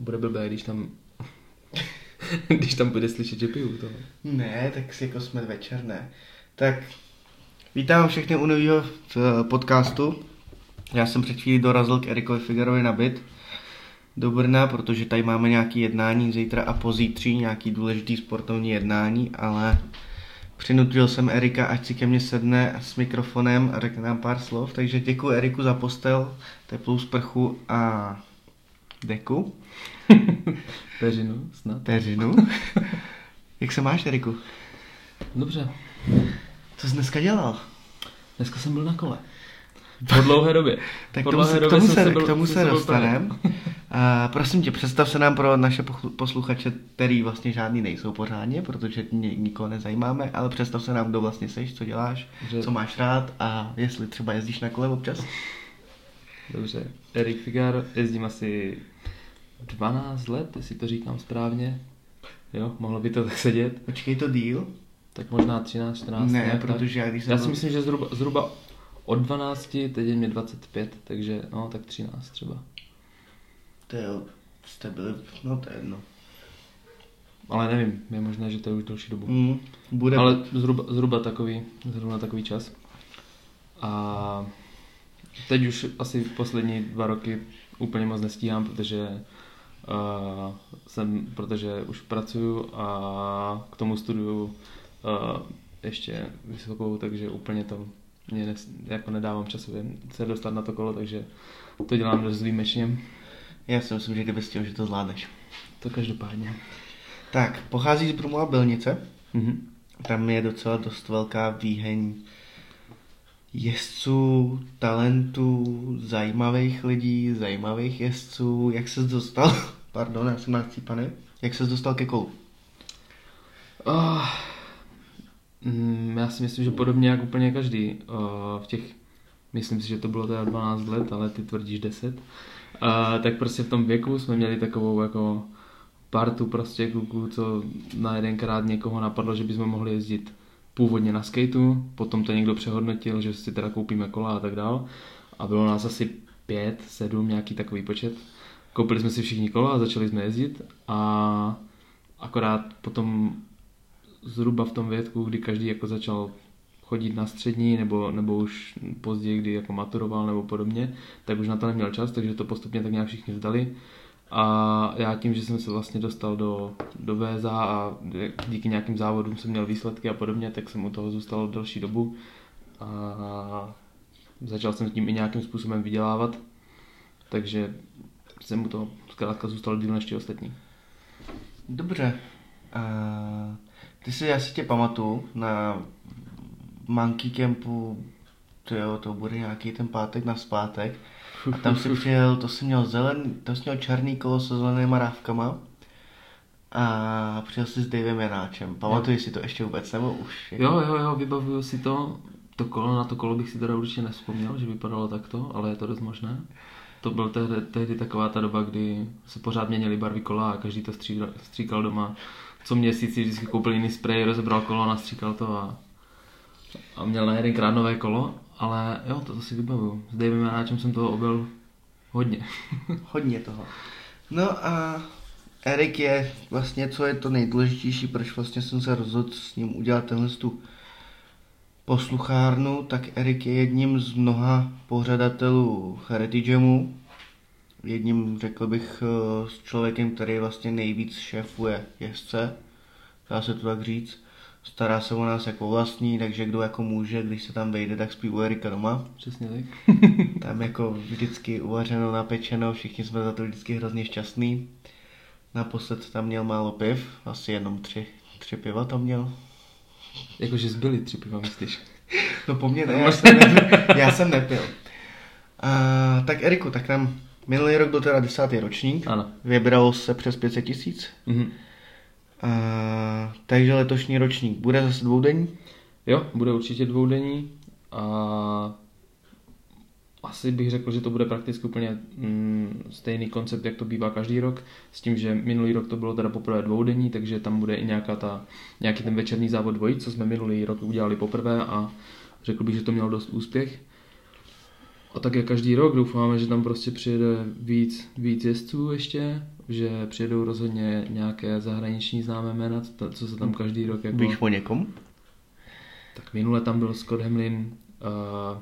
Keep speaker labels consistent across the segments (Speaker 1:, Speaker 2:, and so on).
Speaker 1: bude blbé, když tam když tam bude slyšet, že piju to.
Speaker 2: Ne, tak si jako jsme večer, ne. Tak vítám všechny u nového eh, podcastu. Já jsem před chvílí dorazil k Erikovi Figarovi na byt do Brna, protože tady máme nějaký jednání zítra a pozítří, nějaký důležitý sportovní jednání, ale přinutil jsem Erika, ať si ke mně sedne s mikrofonem a řekne nám pár slov, takže děkuji Eriku za postel, teplou sprchu a deku.
Speaker 1: Peřinu, snad.
Speaker 2: Peřinu. Jak se máš, Eriku?
Speaker 1: Dobře.
Speaker 2: Co jsi dneska dělal?
Speaker 1: Dneska jsem byl na kole. Po dlouhé době.
Speaker 2: Tak
Speaker 1: po
Speaker 2: tomu se,
Speaker 1: dlouhé
Speaker 2: k tomu se,
Speaker 1: byl-
Speaker 2: k tomu se dostaneme. A prosím tě, představ se nám pro naše posluchače, který vlastně žádný nejsou pořádně, protože ni- nikoho nezajímáme, ale představ se nám, kdo vlastně seš, co děláš,
Speaker 1: Že-
Speaker 2: co máš rád a jestli třeba jezdíš na kole občas.
Speaker 1: Dobře. Erik Figar, jezdím asi 12 let, jestli to říkám správně. Jo, mohlo by to tak sedět.
Speaker 2: Počkej to díl?
Speaker 1: Tak možná 13, 14.
Speaker 2: ne,
Speaker 1: nějak tak.
Speaker 2: protože já když jsem
Speaker 1: Já
Speaker 2: byl-
Speaker 1: si myslím, že zhruba, zhruba od 12, teď je mě 25, takže no, tak 13 třeba.
Speaker 2: To jo, jste byli, no to je jedno.
Speaker 1: Ale nevím, je možné, že to je už delší dobu.
Speaker 2: Mm, bude,
Speaker 1: Ale zhruba, zhruba, takový, zhruba takový čas. A teď už asi poslední dva roky úplně moc nestíhám, protože uh, jsem, protože už pracuju a k tomu studuju uh, ještě vysokou, takže úplně to mě nes, jako nedávám časově se dostat na to kolo, takže to dělám dost výjimečně.
Speaker 2: já si myslím, že kdyby chtěl, že to zvládneš.
Speaker 1: To každopádně.
Speaker 2: Tak, pochází z Brumova Bylnice.
Speaker 1: Mhm.
Speaker 2: Tam je docela dost velká výheň jezdců, talentů, zajímavých lidí, zajímavých jezdců. Jak ses dostal, pardon, já jsem nachcípaný, jak ses dostal ke kolu?
Speaker 1: Oh, já si myslím, že podobně jak úplně každý. Uh, v těch, myslím si, že to bylo teda 12 let, ale ty tvrdíš 10. Uh, tak prostě v tom věku jsme měli takovou jako partu prostě kluků, co na jedenkrát někoho napadlo, že bychom mohli jezdit původně na skateu, potom to někdo přehodnotil, že si teda koupíme kola a tak dál. A bylo nás asi pět, sedm, nějaký takový počet. Koupili jsme si všichni kola a začali jsme jezdit a akorát potom zhruba v tom věku, kdy každý jako začal chodit na střední nebo, nebo už později, kdy jako maturoval nebo podobně, tak už na to neměl čas, takže to postupně tak nějak všichni vzdali. A já tím, že jsem se vlastně dostal do, do VZA a díky nějakým závodům jsem měl výsledky a podobně, tak jsem u toho zůstal delší dobu a začal jsem s tím i nějakým způsobem vydělávat, takže jsem u toho zkrátka zůstal díl než ti ostatní.
Speaker 2: Dobře. A ty si, já si tě pamatuju na Monkey Campu, to jo, to bude nějaký ten pátek na zpátek. A tam si přijel, to si měl zelen, to jsi měl černý kolo se zelenýma rávkama. A přijel si s Davem Janáčem. Pamatuješ si to ještě vůbec, nebo už?
Speaker 1: Jo, jo, jo, vybavuju si to. To kolo, na to kolo bych si teda určitě nespomněl, že vypadalo takto, ale je to dost možné. To byl tehdy, tehdy taková ta doba, kdy se pořád měnily barvy kola a každý to stříkal, stříkal doma. Co měsíc si vždycky koupil jiný sprej, rozebral kolo, nastříkal to a, a měl na jedenkrát nové kolo. Ale jo, to, to si vybavuju. S Davem Janáčem jsem toho objel hodně.
Speaker 2: Hodně toho. No a Erik je vlastně, co je to nejdůležitější, proč vlastně jsem se rozhodl s ním udělat tenhle tu posluchárnu, tak Erik je jedním z mnoha pořadatelů Charity Jamu. Jedním, řekl bych, eh, s člověkem, který vlastně nejvíc šéfuje jezdce, dá se to tak říct. Stará se o nás jako vlastní, takže kdo jako může, když se tam vejde, tak spí u Erika doma.
Speaker 1: Přesně tak.
Speaker 2: Tam jako vždycky uvařeno, napečeno, všichni jsme za to vždycky hrozně šťastný. Naposled tam měl málo piv, asi jenom tři, tři piva tam měl.
Speaker 1: Jakože zbyli tři piva, myslíš?
Speaker 2: No po mně ne, já jsem, ne, já jsem nepil. A, tak Eriku, tak nám minulý rok byl teda desátý ročník,
Speaker 1: Ano.
Speaker 2: vybralo se přes 500 tisíc.
Speaker 1: Mhm.
Speaker 2: A, takže letošní ročník bude zase dvoudenní.
Speaker 1: Jo, bude určitě dvoudenní a asi bych řekl, že to bude prakticky úplně mm, stejný koncept, jak to bývá každý rok, s tím, že minulý rok to bylo teda poprvé dvoudenní, takže tam bude i nějaká ta, nějaký ten večerní závod dvojic, co jsme minulý rok udělali poprvé a řekl bych, že to mělo dost úspěch. A tak jak každý rok doufáme, že tam prostě přijede víc, víc jezdců ještě, že přijedou rozhodně nějaké zahraniční známé jména, co, se tam každý rok jako...
Speaker 2: Víš o někom?
Speaker 1: Tak minule tam byl Scott Hamlin. Uh,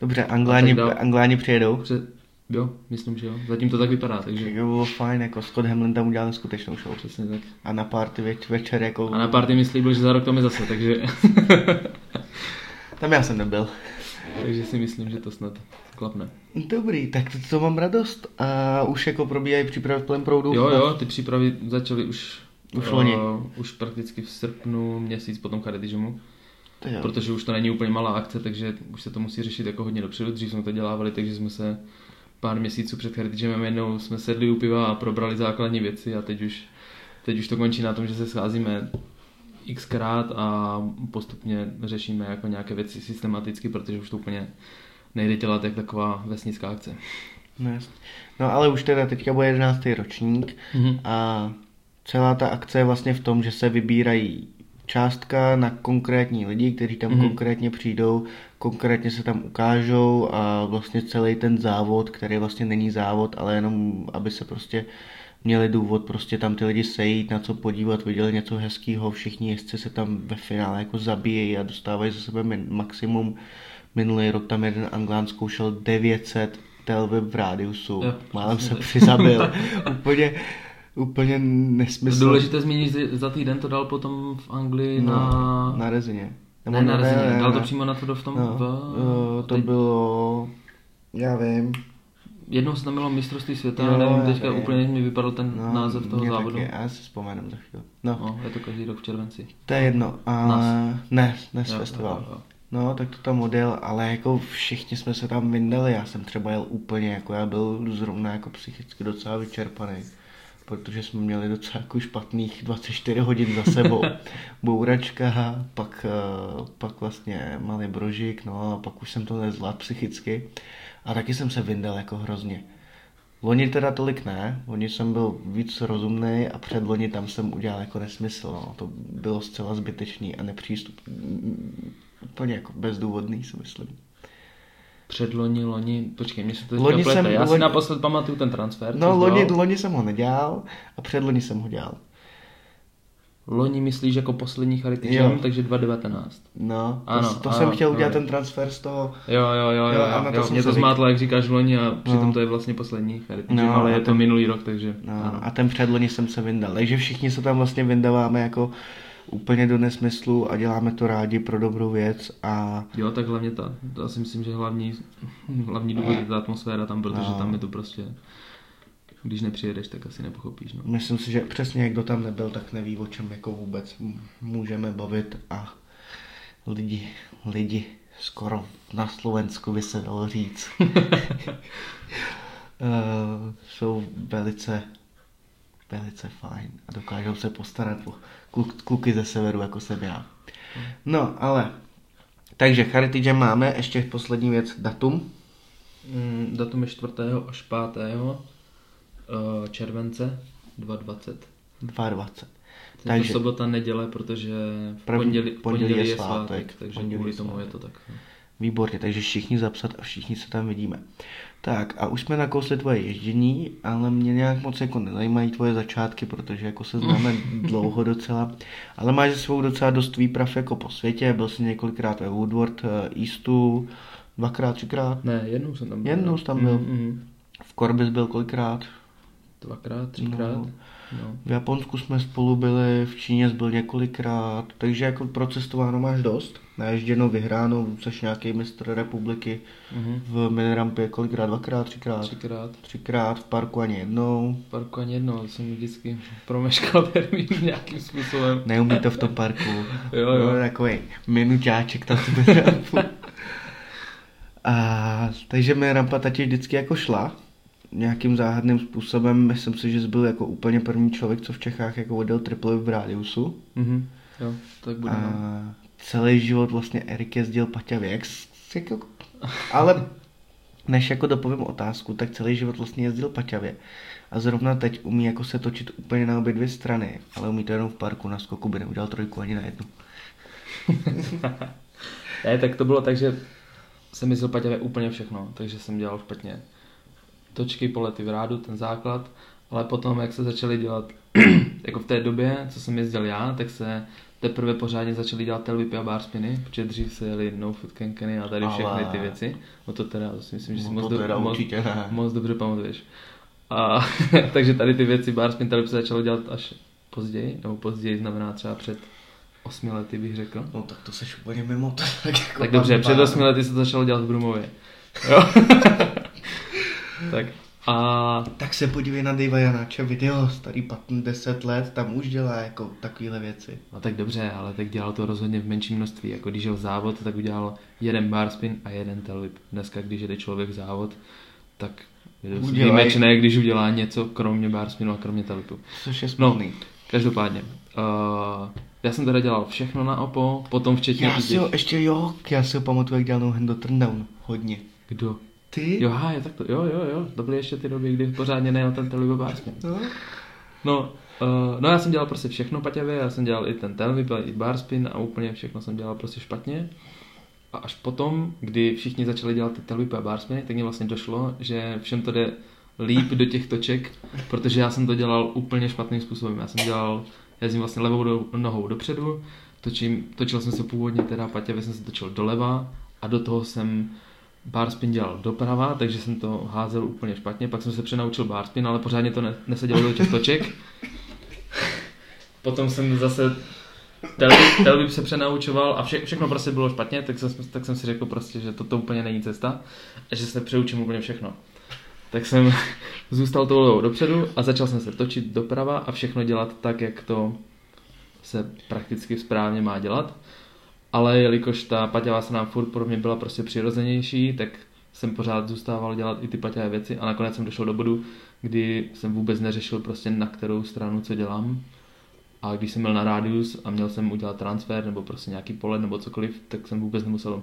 Speaker 2: Dobře, Angláni. Angláni přijedou.
Speaker 1: před, jo, myslím, že jo. Zatím to tak vypadá, takže
Speaker 2: To bylo fajn, jako Scott Hamlin tam udělal skutečnou show.
Speaker 1: přesně tak.
Speaker 2: A na party več, večer jako...
Speaker 1: A na party mi slíbil, že za rok tam je zase, takže,
Speaker 2: Tam já jsem nebyl.
Speaker 1: Takže si myslím, že to snad klapne.
Speaker 2: Dobrý, tak to, to mám radost. A už jako probíhají přípravy v plném proudu?
Speaker 1: Jo, jo, ty přípravy začaly už,
Speaker 2: Už loni.
Speaker 1: už prakticky v srpnu, měsíc potom
Speaker 2: jo.
Speaker 1: protože už to není úplně malá akce, takže už se to musí řešit jako hodně dopředu. Dřív jsme to dělávali, takže jsme se pár měsíců před Jamem jednou jsme sedli u piva a probrali základní věci a teď už, teď už to končí na tom, že se scházíme xkrát a postupně řešíme jako nějaké věci systematicky, protože už to úplně nejde dělat jak taková vesnická akce.
Speaker 2: No, no ale už teda teďka bude 11. ročník
Speaker 1: Mhm.
Speaker 2: a celá ta akce je vlastně v tom, že se vybírají částka na konkrétní lidi, kteří tam
Speaker 1: Mhm.
Speaker 2: konkrétně přijdou, konkrétně se tam ukážou a vlastně celý ten závod, který vlastně není závod, ale jenom aby se prostě měli důvod prostě tam ty lidi sejít, na co podívat, viděli něco hezkého, všichni jezdci se tam ve finále jako zabíjejí a dostávají ze sebe min- maximum. Minulý rok tam jeden Anglán zkoušel 900 telvy v rádiusu,
Speaker 1: Jo,
Speaker 2: málem se přizabil, úplně, úplně nesmysl.
Speaker 1: Důležité zmínit, že za týden to dal potom v Anglii
Speaker 2: no,
Speaker 1: na...
Speaker 2: na rezině.
Speaker 1: ne, na rezině, dal to
Speaker 2: ne.
Speaker 1: přímo na to v tom...
Speaker 2: No,
Speaker 1: v...
Speaker 2: eh, to
Speaker 1: teď-
Speaker 2: bylo, já vím,
Speaker 1: Jednou se tam bylo mistrovství světa,
Speaker 2: Jo,
Speaker 1: nevím teďka
Speaker 2: vím.
Speaker 1: úplně mi vypadl ten
Speaker 2: no,
Speaker 1: název toho závodu.
Speaker 2: Taky, já si vzpomenu za chvíli. No,
Speaker 1: No, je to každý rok v červenci.
Speaker 2: to je jedno. A
Speaker 1: Nas.
Speaker 2: ne, Nes
Speaker 1: Jo,
Speaker 2: festival.
Speaker 1: jo, jo.
Speaker 2: No, tak to tam model, ale jako všichni jsme se tam vyndali, já jsem třeba jel úplně, jako já byl zrovna jako psychicky docela vyčerpaný, protože jsme měli docela jako špatných 24 hodin za sebou. Bouračka, pak, eh, pak vlastně malý brožík, no a pak už jsem to nezvládl psychicky a taky jsem se vyndal jako hrozně. Loni teda tolik ne, loni jsem byl víc rozumný a před loni tam jsem udělal jako nesmysl, no. to bylo zcela zbytečný a nepřístup, úplně jako bezdůvodný si myslím.
Speaker 1: Předloni, loni, počkej, mě se to
Speaker 2: Loni
Speaker 1: plete.
Speaker 2: jsem-
Speaker 1: Já si
Speaker 2: loni-
Speaker 1: naposled pamatuju ten transfer.
Speaker 2: No loni,
Speaker 1: dělal.
Speaker 2: loni jsem ho nedělal a před loni jsem ho dělal.
Speaker 1: Loni myslíš jako poslední Charity. Jam, takže 2019.
Speaker 2: No, to,
Speaker 1: Ano,
Speaker 2: to
Speaker 1: ano,
Speaker 2: jsem chtěl
Speaker 1: ano.
Speaker 2: udělat ten transfer z toho,
Speaker 1: Jo, jo, jo, jo,
Speaker 2: Jo, to
Speaker 1: jo. mě to zmátlo, jak říkáš loni a přitom
Speaker 2: No.
Speaker 1: to je vlastně poslední Charity
Speaker 2: No,
Speaker 1: Jam, ale je to
Speaker 2: ten-
Speaker 1: minulý rok, takže
Speaker 2: no,
Speaker 1: ano.
Speaker 2: a ten předloni jsem se vyndal. Takže všichni se tam vlastně vyndáváme jako úplně do nesmyslu a děláme to rádi pro dobrou věc a
Speaker 1: Jo, tak hlavně ta, to si myslím, že hlavní, hlavní důvod je ta atmosféra tam, protože
Speaker 2: No.
Speaker 1: tam je to prostě, když nepřijedeš, tak asi nepochopíš, no.
Speaker 2: myslím si, že přesně kdo tam nebyl, tak neví, o čem jako vůbec můžeme bavit a lidi, lidi skoro na Slovensku by se dalo říct. Eh, jsou velice, velice fajn a dokážou se postarat o kluk, kluky ze severu, jako jsem já. No, ale, takže Charity Jam máme, ještě poslední věc, datum.
Speaker 1: Mm, datum je 4. až 5. eh, července 2020.
Speaker 2: 22.
Speaker 1: Takže
Speaker 2: Takže
Speaker 1: to sobota, neděle, protože v
Speaker 2: První-
Speaker 1: pondělí,
Speaker 2: pondělí
Speaker 1: pondělí,
Speaker 2: je svátek,
Speaker 1: svátek, takže
Speaker 2: pondělí
Speaker 1: kvůli tomu je to tak. no.
Speaker 2: Výborně, takže všichni zapsat a všichni se tam vidíme. Tak a už jsme nakousli tvoje ježdění, ale mě nějak moc jako nezajímají tvoje začátky, protože jako se známe dlouho docela. Ale máš svou docela dost výprav jako po světě, byl jsi několikrát ve Woodward eh, Eastu, dvakrát, třikrát.
Speaker 1: Ne, jednou jsem tam byl.
Speaker 2: Jednou
Speaker 1: no.
Speaker 2: jsi tam byl.
Speaker 1: Mm, mm,
Speaker 2: V Corbis byl kolikrát.
Speaker 1: Dvakrát, třikrát.
Speaker 2: No.
Speaker 1: No.
Speaker 2: V Japonsku jsme spolu byli, v Číně byl několikrát, takže jako procestováno máš dost. Naježděno, vyhráno, jsi nějaký mistr republiky.
Speaker 1: Mhm.
Speaker 2: V minirampě kolikrát, dvakrát, třikrát?
Speaker 1: Třikrát.
Speaker 2: Třikrát, v parku ani jednou.
Speaker 1: V parku ani jedno, jsem vždycky promeškal termín nějakým způsobem.
Speaker 2: Neumí to v tom parku.
Speaker 1: Jo, jo.
Speaker 2: No, takový minuťáček tam v minirampu. A, takže minirampa tati vždycky jako šla nějakým záhadným způsobem. Myslím si, že jsi byl jako úplně první člověk, co v Čechách jako odjel triple v rádiusu.
Speaker 1: Mhm. Jo, tak bude.
Speaker 2: A
Speaker 1: no.
Speaker 2: celý život vlastně Erik jezdil paťavě. Jak, jako, ale než jako dopovím otázku, tak celý život vlastně jezdil paťavě. A zrovna teď umí jako se točit úplně na obě dvě strany, ale umí to jenom v parku, na skoku by neudělal trojku ani na jednu.
Speaker 1: Ne, tak to bylo tak, že jsem myslel paťavě úplně všechno, takže jsem dělal špatně točky, polety v rádu, ten základ ale potom, jak se začaly dělat, jako v té době, co jsem jezdil já, tak se teprve pořádně začaly dělat telvipy a barspiny, protože dřív se jeli no food cankeny a tady všechny
Speaker 2: Ale-
Speaker 1: ty věci. No to teda, to si myslím, že si
Speaker 2: No
Speaker 1: moc,
Speaker 2: to
Speaker 1: do,
Speaker 2: teda
Speaker 1: moc,
Speaker 2: ne.
Speaker 1: moc dobře pamatuješ. A, takže tady ty věci barspin telvip se začalo dělat až později, nebo později znamená třeba před osmi lety bych řekl.
Speaker 2: No tak to seš úplně mimo to. Tak, jako
Speaker 1: Tak dobře, před osmi lety se to začalo dělat v Brumově. Jo. Tak a
Speaker 2: Tak se podívej na Davea Janáče video, starý 15, 10 let, tam už dělá jako takovéhle věci.
Speaker 1: No tak dobře, ale tak dělal to rozhodně v menším množství. Jako když jel závod, tak udělal jeden barspin a jeden telvip. Dneska, když jede člověk závod, tak je dost výjimečné, když udělá něco kromě barspinu a kromě telvipu.
Speaker 2: Což je
Speaker 1: No,
Speaker 2: smutný.
Speaker 1: každopádně. Uh, já jsem teda dělal všechno na OPO, potom včetně
Speaker 2: já si ho, ještě jo, já si ho pamatuju, jak dělal no hand do turndown. Hodně.
Speaker 1: Kdo?
Speaker 2: Ty?
Speaker 1: Jo, ha, je tak to, jo, jo, jo, to byly ještě ty doby, kdy pořádně nejel ten barspin.
Speaker 2: No.
Speaker 1: No, uh, no já jsem dělal prostě všechno paťavě, já jsem dělal i ten telvip, i barspin a úplně všechno jsem dělal prostě špatně. A až potom, kdy všichni začali dělat ty telvipy a barspiny, tak mě vlastně došlo, že všem to jde líp do těch toček, protože já jsem to dělal úplně špatným způsobem. Já jsem dělal, jezdím vlastně levou do, nohou dopředu, točím, točil jsem se původně teda paťavě, jsem se točil doleva a do toho jsem barspin dělal doprava, takže jsem to házel úplně špatně, pak jsem se přenaučil barspin, ale pořádně to ne, nesedělo do těch toček. Potom jsem zase telvip se přenaučoval a vše, všechno prostě bylo špatně, tak jsem, tak jsem si řekl prostě, že toto úplně není cesta a že se přeučím úplně všechno. Tak jsem zůstal tou dopředu a začal jsem se točit doprava a všechno dělat tak, jak to se prakticky správně má dělat. Ale jelikož ta paťavá se nám furt pro mě byla prostě přirozenější, tak jsem pořád zůstával dělat i ty paťavé věci a nakonec jsem došel do bodu, kdy jsem vůbec neřešil prostě na kterou stranu co dělám. A když jsem měl na rádius a měl jsem udělat transfer nebo prostě nějaký pole nebo cokoliv, tak jsem vůbec nemusel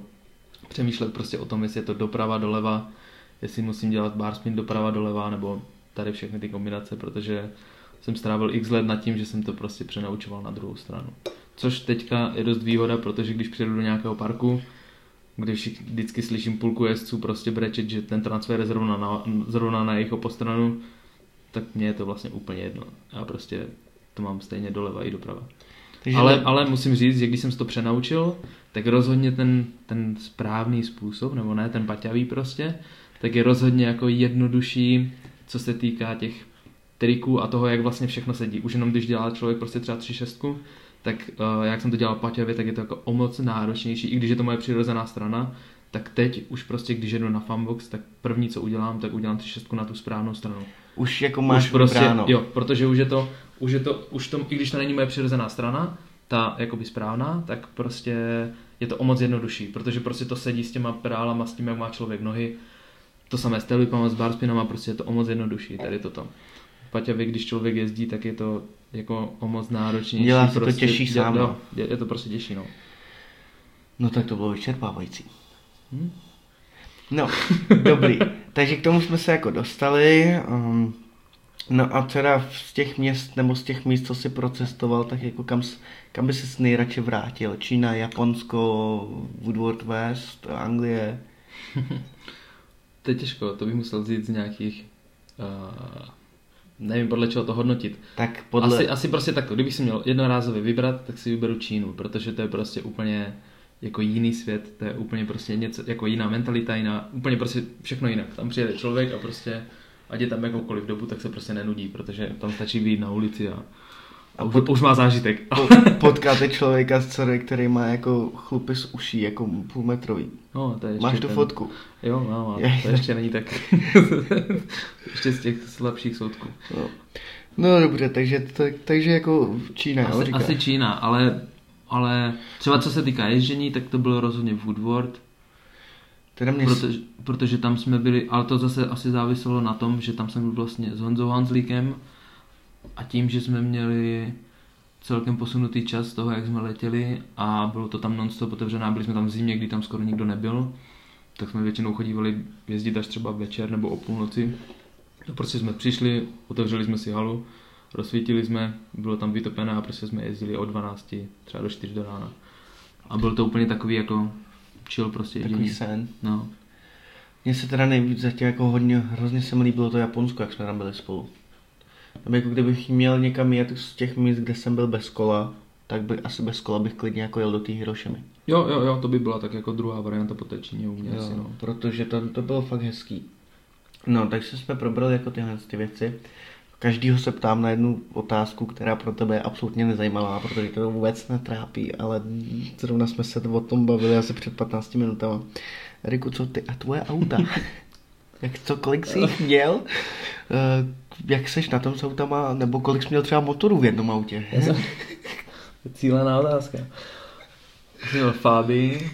Speaker 1: přemýšlet prostě o tom, jestli je to doprava, doleva, jestli musím dělat barspin doprava, doleva nebo tady všechny ty kombinace, protože jsem strávil x let nad tím, že jsem to prostě přenaučoval na druhou stranu. Což teďka je dost výhoda, protože když přijedu do nějakého parku, kde všich- vždycky slyším půlku jezdců prostě brečet, že ten transfer je zrovna na, zrovna na jejich opostranu, tak mně je to vlastně úplně jedno. Já prostě to mám stejně doleva i doprava.
Speaker 2: Takže
Speaker 1: Ale, ale musím říct, že když jsem se to přenaučil, tak rozhodně ten, ten správný způsob, nebo ne, ten paťavý prostě, tak je rozhodně jako jednodušší, co se týká těch triků a toho, jak vlastně všechno sedí. Už jenom když dělá člověk prostě třeba 3 šestku, tak uh, jak jsem to dělal paťavě, tak je to jako o moc náročnější, i když je to moje přirozená strana, tak teď už prostě, když jedu na fanbox, tak první, co udělám, tak udělám 3 šestku na tu správnou stranu
Speaker 2: už jako máš
Speaker 1: už prostě,
Speaker 2: vybráno.
Speaker 1: jo, protože už je to, už je to, už to, i když to není moje přirozená strana, ta jakoby správná, tak prostě je to o moc jednodušší, protože prostě to sedí s těma pedálama, s tím, jak má člověk nohy, to samé s telipama, s barspinama, prostě je to o moc jednodušší, tady toto. Paťavě, když člověk jezdí, tak je to jako o moc náročnější.
Speaker 2: Dělá to
Speaker 1: prostě,
Speaker 2: těžší
Speaker 1: dě-
Speaker 2: sám, no.
Speaker 1: je, je to prostě těžší, no.
Speaker 2: No tak to bylo vyčerpávající.
Speaker 1: Hm?
Speaker 2: No, dobrý. Takže k tomu jsme se jako dostali. Um, no a teda z těch měst, nebo z těch míst, co si procestoval, tak jako kam, kam by ses nejradši vrátil? Čína, Japonsko, Woodward West, Anglie?
Speaker 1: To je těžko, to bych musel vzít z nějakých, uh, nevím podle čeho to hodnotit.
Speaker 2: Tak podle...
Speaker 1: Asi, asi prostě takto, kdybych si měl jednorázově vybrat, tak si vyberu Čínu, protože to je prostě úplně jako jiný svět, to je úplně prostě něco, jako jiná mentalita, jiná, úplně prostě všechno jinak. Tam přijede člověk a prostě, ať je tam jakoukoliv dobu, tak se prostě nenudí, protože tam stačí vyjít na ulici a, a už, už má zážitek.
Speaker 2: Po, potkáte člověka z dcery, který má jako chlupy z uší, jako půlmetrový.
Speaker 1: No, to je ještě
Speaker 2: Máš tu
Speaker 1: ten,
Speaker 2: fotku?
Speaker 1: Jo, mám, ale to ještě není tak. ještě z těch slabších soudků.
Speaker 2: No. No dobře, takže, tak, takže jako Čína, jo,
Speaker 1: Asi,
Speaker 2: říkáš?
Speaker 1: asi Čína, ale, ale třeba co se týká ježdění, tak to bylo rozhodně Woodward,
Speaker 2: Teda mě...
Speaker 1: protože, protože tam jsme byli, ale to zase asi záviselo na tom, že tam jsem byl vlastně s Honzou Hanzlíkem a tím, že jsme měli celkem posunutý čas z toho, jak jsme letěli a bylo to tam non-stop otevřené, byli jsme tam v zimě, kdy tam skoro nikdo nebyl, tak jsme většinou chodívali jezdit až třeba večer nebo o půlnoci. No prostě jsme přišli, otevřeli jsme si halu, rozsvítili jsme, bylo tam vytopené a prostě jsme jezdili od 12 třeba do 4 do rána. A byl to úplně takový jako chill prostě
Speaker 2: Takový
Speaker 1: jediný.
Speaker 2: sen.
Speaker 1: No.
Speaker 2: Mně se teda nejvíc zatím jako hodně, hrozně se mi líbilo to Japonsko, jak jsme tam byli spolu. Tam jako kdybych měl někam jet z těch míst, kde jsem byl bez kola, tak by asi bez kola bych klidně jako jel do té Hirošimy.
Speaker 1: Jo, jo, jo, to by byla tak jako druhá varianta po té Číně u mě asi, no.
Speaker 2: Protože to, to bylo fakt hezký. No, takže jsme probrali jako tyhle ty věci. Každýho se ptám na jednu otázku, která pro tebe je absolutně nezajímavá, protože to vůbec netrápí, ale zrovna jsme se o tom bavili asi před 15 minutami. Riku, co ty a tvoje auta? Jak co, kolik jsi jich měl? Eh, jak seš na tom s autama, nebo kolik jsi měl třeba motorů v jednom autě?
Speaker 1: Cílená otázka. Měl Fabi.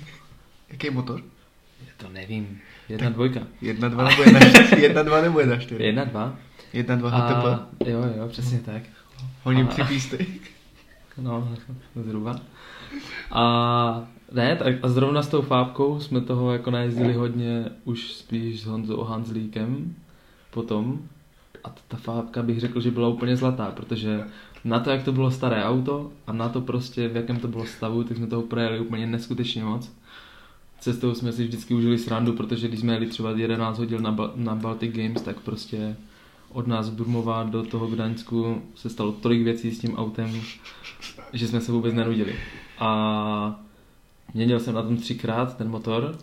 Speaker 2: Jaký motor?
Speaker 1: To nevím. Jedna dvojka.
Speaker 2: Jedna dva nebo jedna čtyři? Jedna dva nebo jedna čtyři?
Speaker 1: Jedna dva.
Speaker 2: Jedna dva
Speaker 1: A,
Speaker 2: HTP.
Speaker 1: jo, jo, přesně tak.
Speaker 2: Hodím
Speaker 1: a-
Speaker 2: tři písty.
Speaker 1: No, zhruba. A ne, tak a zrovna s tou fábkou jsme toho jako najezdili hodně už spíš s Honzou Hanzlíkem potom. A ta fábka bych řekl, že byla úplně zlatá, protože na to, jak to bylo staré auto a na to prostě, v jakém to bylo stavu, tak jsme toho projeli úplně neskutečně moc. Cestou jsme si vždycky užili srandu, protože když jsme jeli třeba 11 hodin na, Ba- na Baltic Games, tak prostě od nás z Brumova do toho Gdaňsku se stalo tolik věcí s tím autem, že jsme se vůbec nenudili. A měnil jsem na tom třikrát ten motor,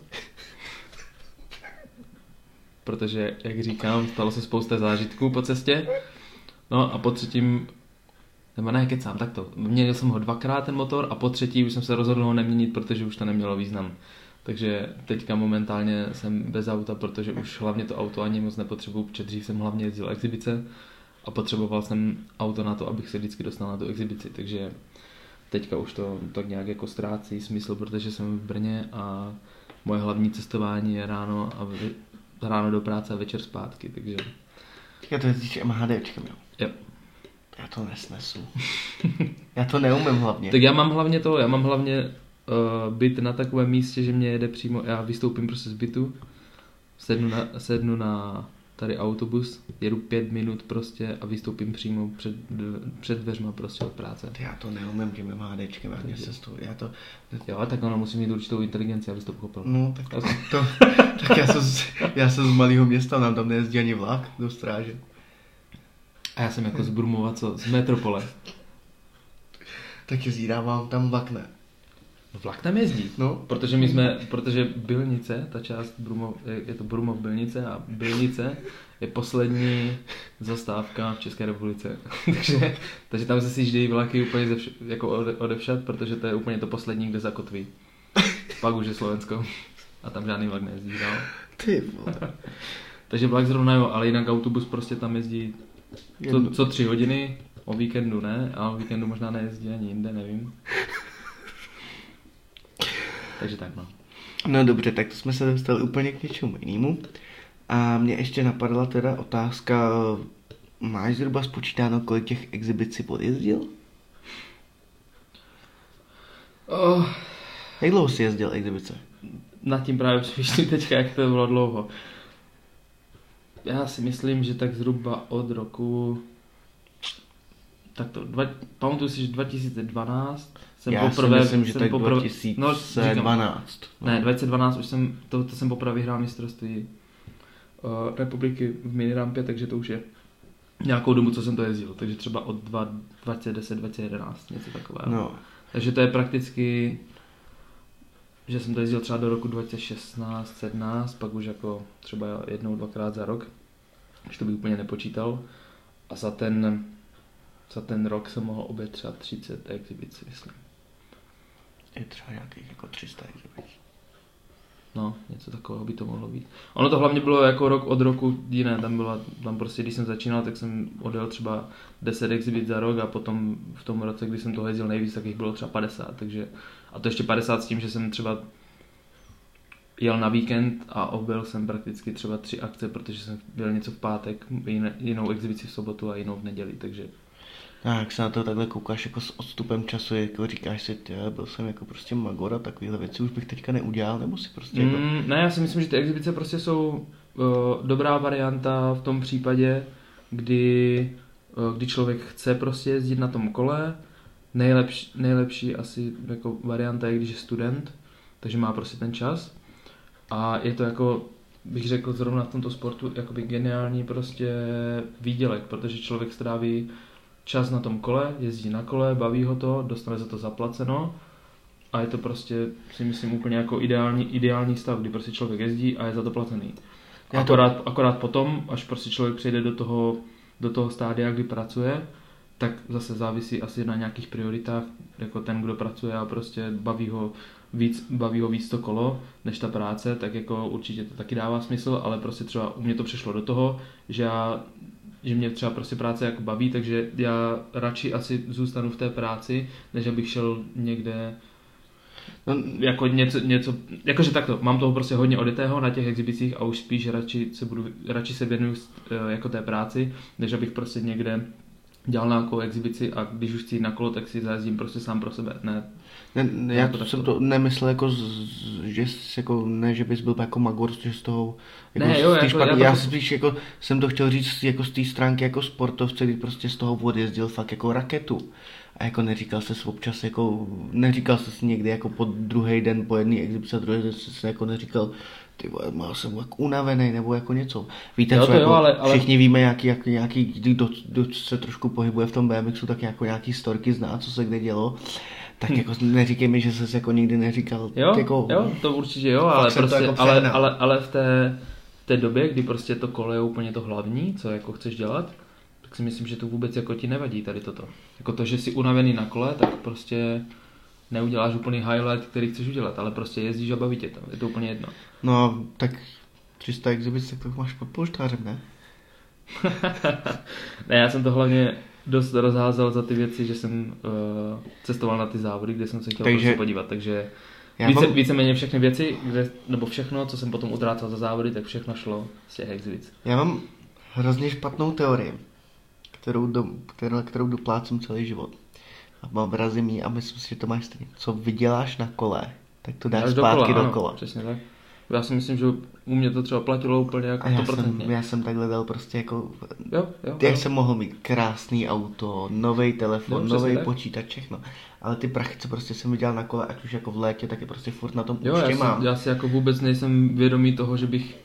Speaker 1: protože, jak říkám, stalo se spousta zážitků po cestě. No a po třetím, nebo ne, kecám, tak to. Měnil jsem ho dvakrát ten motor a po třetí už jsem se rozhodl ho neměnit, protože už to nemělo význam. Takže teďka momentálně jsem bez auta, protože už hlavně to auto ani moc nepotřebuju, protože dřív jsem hlavně jezdil exibice a potřeboval jsem auto na to, abych se vždycky dostal na tu exibici, takže teďka už to tak nějak jako ztrácí smysl, protože jsem v Brně a moje hlavní cestování je ráno a vy, ráno do práce a večer zpátky, takže
Speaker 2: Já to jezdíš MHDčkem, jo?
Speaker 1: jo.
Speaker 2: Já to nesnesu. Já to neumím hlavně.
Speaker 1: Tak já mám hlavně to, já mám hlavně uh, byt na takovém místě, že mě jede přímo, já vystoupím prostě z bytu, sednu na, sednu na tady autobus, jedu pět minut prostě a vystoupím přímo před, před dveřma prostě od práce.
Speaker 2: Já to neumím tím MHDčkem, já se toho, já to,
Speaker 1: Jo, tak ono musí mít určitou inteligenci, abys to pochopil.
Speaker 2: no tak to, to tak já jsem, z, já jsem z malého města, nám tam nejezdí ani vlak do stráže.
Speaker 1: A já jsem jako z Brumova, co? Z metropole.
Speaker 2: Tak jezdí, dávám tam vlak, ne?
Speaker 1: No vlak tam jezdí.
Speaker 2: No,
Speaker 1: Protože my jsme, protože Bylnice, ta část Brumov, je- je to Brumov Bylnice a Bylnice je poslední zastávka v České republice. takže, takže tam se sjíždějí vlaky úplně ze vš- jako ode, odevšat, protože to je úplně to poslední, kde zakotví. Pak už je Slovensko. A tam žádný vlak nejezdí dál.
Speaker 2: ty vole.
Speaker 1: Takže vlak zrovna jo, ale jinak autobus prostě tam jezdí co, co tři hodiny, o víkendu ne, a o víkendu možná nejezdí ani jinde, nevím. Takže tak no.
Speaker 2: No dobře, tak to jsme se dostali úplně k něčemu jinému. A mě ještě napadla teda otázka, máš zhruba spočítáno, kolik těch exibicí podjezdil?
Speaker 1: Oh,
Speaker 2: Jak dlouho jsi jezdil exibice?
Speaker 1: nad tím právě přemýšlím teďka, jak to bylo dlouho. Já si myslím, že tak zhruba od roku... Tak to, dva, pamatuju si, že 2012 jsem
Speaker 2: Já
Speaker 1: poprvé...
Speaker 2: si myslím, že
Speaker 1: jsem
Speaker 2: tak
Speaker 1: poprvé,
Speaker 2: 2012.
Speaker 1: No, ne, 2012 už jsem, to, to jsem poprvé vyhrál mistrovství uh, republiky v minirampě, takže to už je nějakou dobu, co jsem to jezdil, takže třeba od dva- 2010, 2011, něco takového.
Speaker 2: No,
Speaker 1: Takže to je prakticky, že jsem to jezdil třeba do roku 2016, 17, pak už jako třeba jednou, dvakrát za rok, už to bych úplně nepočítal. A za ten, za ten rok jsem mohl obět třeba 30 exibic, myslím.
Speaker 2: je třeba nějakých jako 300 exibicí.
Speaker 1: No, něco takového by to mohlo být. Ono to hlavně bylo jako rok od roku jiné, tam byla, tam prostě, když jsem začínal, tak jsem odjel třeba 10 exhibit za rok a potom v tom roce, kdy jsem to jezdil nejvíc, tak jich bylo třeba 50, takže a to ještě 50 s tím, že jsem třeba jel na víkend a objel jsem prakticky třeba tři akce, protože jsem byl něco v pátek, jiné, jinou exibici v sobotu a jinou v neděli, takže
Speaker 2: A jak se na to takhle koukáš jako s odstupem času, jako říkáš si, ty, byl jsem jako prostě magor a takovéhle věci už bych teďka neudělal, nebo si prostě jako...
Speaker 1: Mm, ne, já si myslím, že ty exibice prostě jsou uh, dobrá varianta v tom případě, kdy, uh, kdy člověk chce prostě jezdit na tom kole. Nejlepší, nejlepší asi jako varianta je, když je student, takže má prostě ten čas. A je to jako bych řekl zrovna v tomto sportu jakoby geniální prostě výdělek, protože člověk stráví čas na tom kole, jezdí na kole, baví ho to, dostane za to zaplaceno a je to prostě si myslím úplně jako ideální, ideální stav, kdy prostě člověk jezdí a je za to placený. Akorát, akorát potom, až prostě člověk přejde do toho, do toho stádia, kdy pracuje, tak zase závisí asi na nějakých prioritách, jako ten, kdo pracuje a prostě baví ho víc, baví ho víc to kolo, než ta práce, tak jako určitě to taky dává smysl, ale prostě třeba u mě to přešlo do toho, že já že mě třeba prostě práce jako baví, takže já radši asi zůstanu v té práci, než abych šel někde No, jako něco, něco, jakože takto, mám toho prostě hodně odetého na těch exhibicích a už spíš radši se, budu, radši se věnuju eh, jako té práci, než abych prostě někde dělal nějakou exibici a když už chci jít na kolo, tak si zajezdím prostě sám pro sebe. Ne,
Speaker 2: ne, ne já to jsem to nemyslel jako, z, že jsi jako, ne, že bys byl jako magor, že z toho, jako
Speaker 1: ne, jo,
Speaker 2: jako,
Speaker 1: špatný,
Speaker 2: já, to... já spíš jako, jsem to chtěl říct jako z té stránky jako sportovce, kdy prostě z toho odjezdil fakt jako raketu. A jako neříkal se občas jako, neříkal se někdy jako po druhý den po jedné exibici a druhý den se jako neříkal, ty vole, má jsem jako unavený nebo jako něco. Víte jo, co, jako, jo, ale, ale... všichni víme, jaký, jak, nějaký, kdo, kdo, se trošku pohybuje v tom BMXu, tak jako nějaký storky zná, co se kde dělo. Tak hm. jako neříkej mi, že jsi jako nikdy neříkal.
Speaker 1: Jo,
Speaker 2: jako,
Speaker 1: jo to určitě jo, ale, prostě, jako ale, ale, ale, v té, v té době, kdy prostě to kolo je úplně to hlavní, co jako chceš dělat, tak si myslím, že to vůbec jako ti nevadí tady toto. Jako to, že jsi unavený na kole, tak prostě neuděláš úplný highlight, který chceš udělat, ale prostě jezdíš a baví tě to, je to úplně jedno.
Speaker 2: No, tak 300 exhibic, tak to máš pod polštářem, ne?
Speaker 1: ne, já jsem to hlavně dost rozházel za ty věci, že jsem uh, cestoval na ty závody, kde jsem se chtěl takže, prostě podívat, takže já více, mám... víceméně všechny věci, kde, nebo všechno, co jsem potom utrácel za závody, tak všechno šlo z těch exhibic.
Speaker 2: Já mám hrozně špatnou teorii, kterou, do, kterou, kterou doplácím celý život. A mám vrazím a myslím si, že to máš stejně. Co vyděláš na kole, tak to dáš zpátky do kola.
Speaker 1: Přesně tak. Já si myslím, že u mě to třeba platilo úplně jako
Speaker 2: a já jsem, já jsem takhle dal prostě jako, jo, jo, jak jo. jsem mohl mít krásný auto, nový telefon, no, nový počítač, všechno. Ale ty prachy, co prostě jsem viděl na kole, ať už jako v létě, tak je prostě furt na tom jo,
Speaker 1: já
Speaker 2: mám.
Speaker 1: Si, já si jako vůbec nejsem vědomý toho, že bych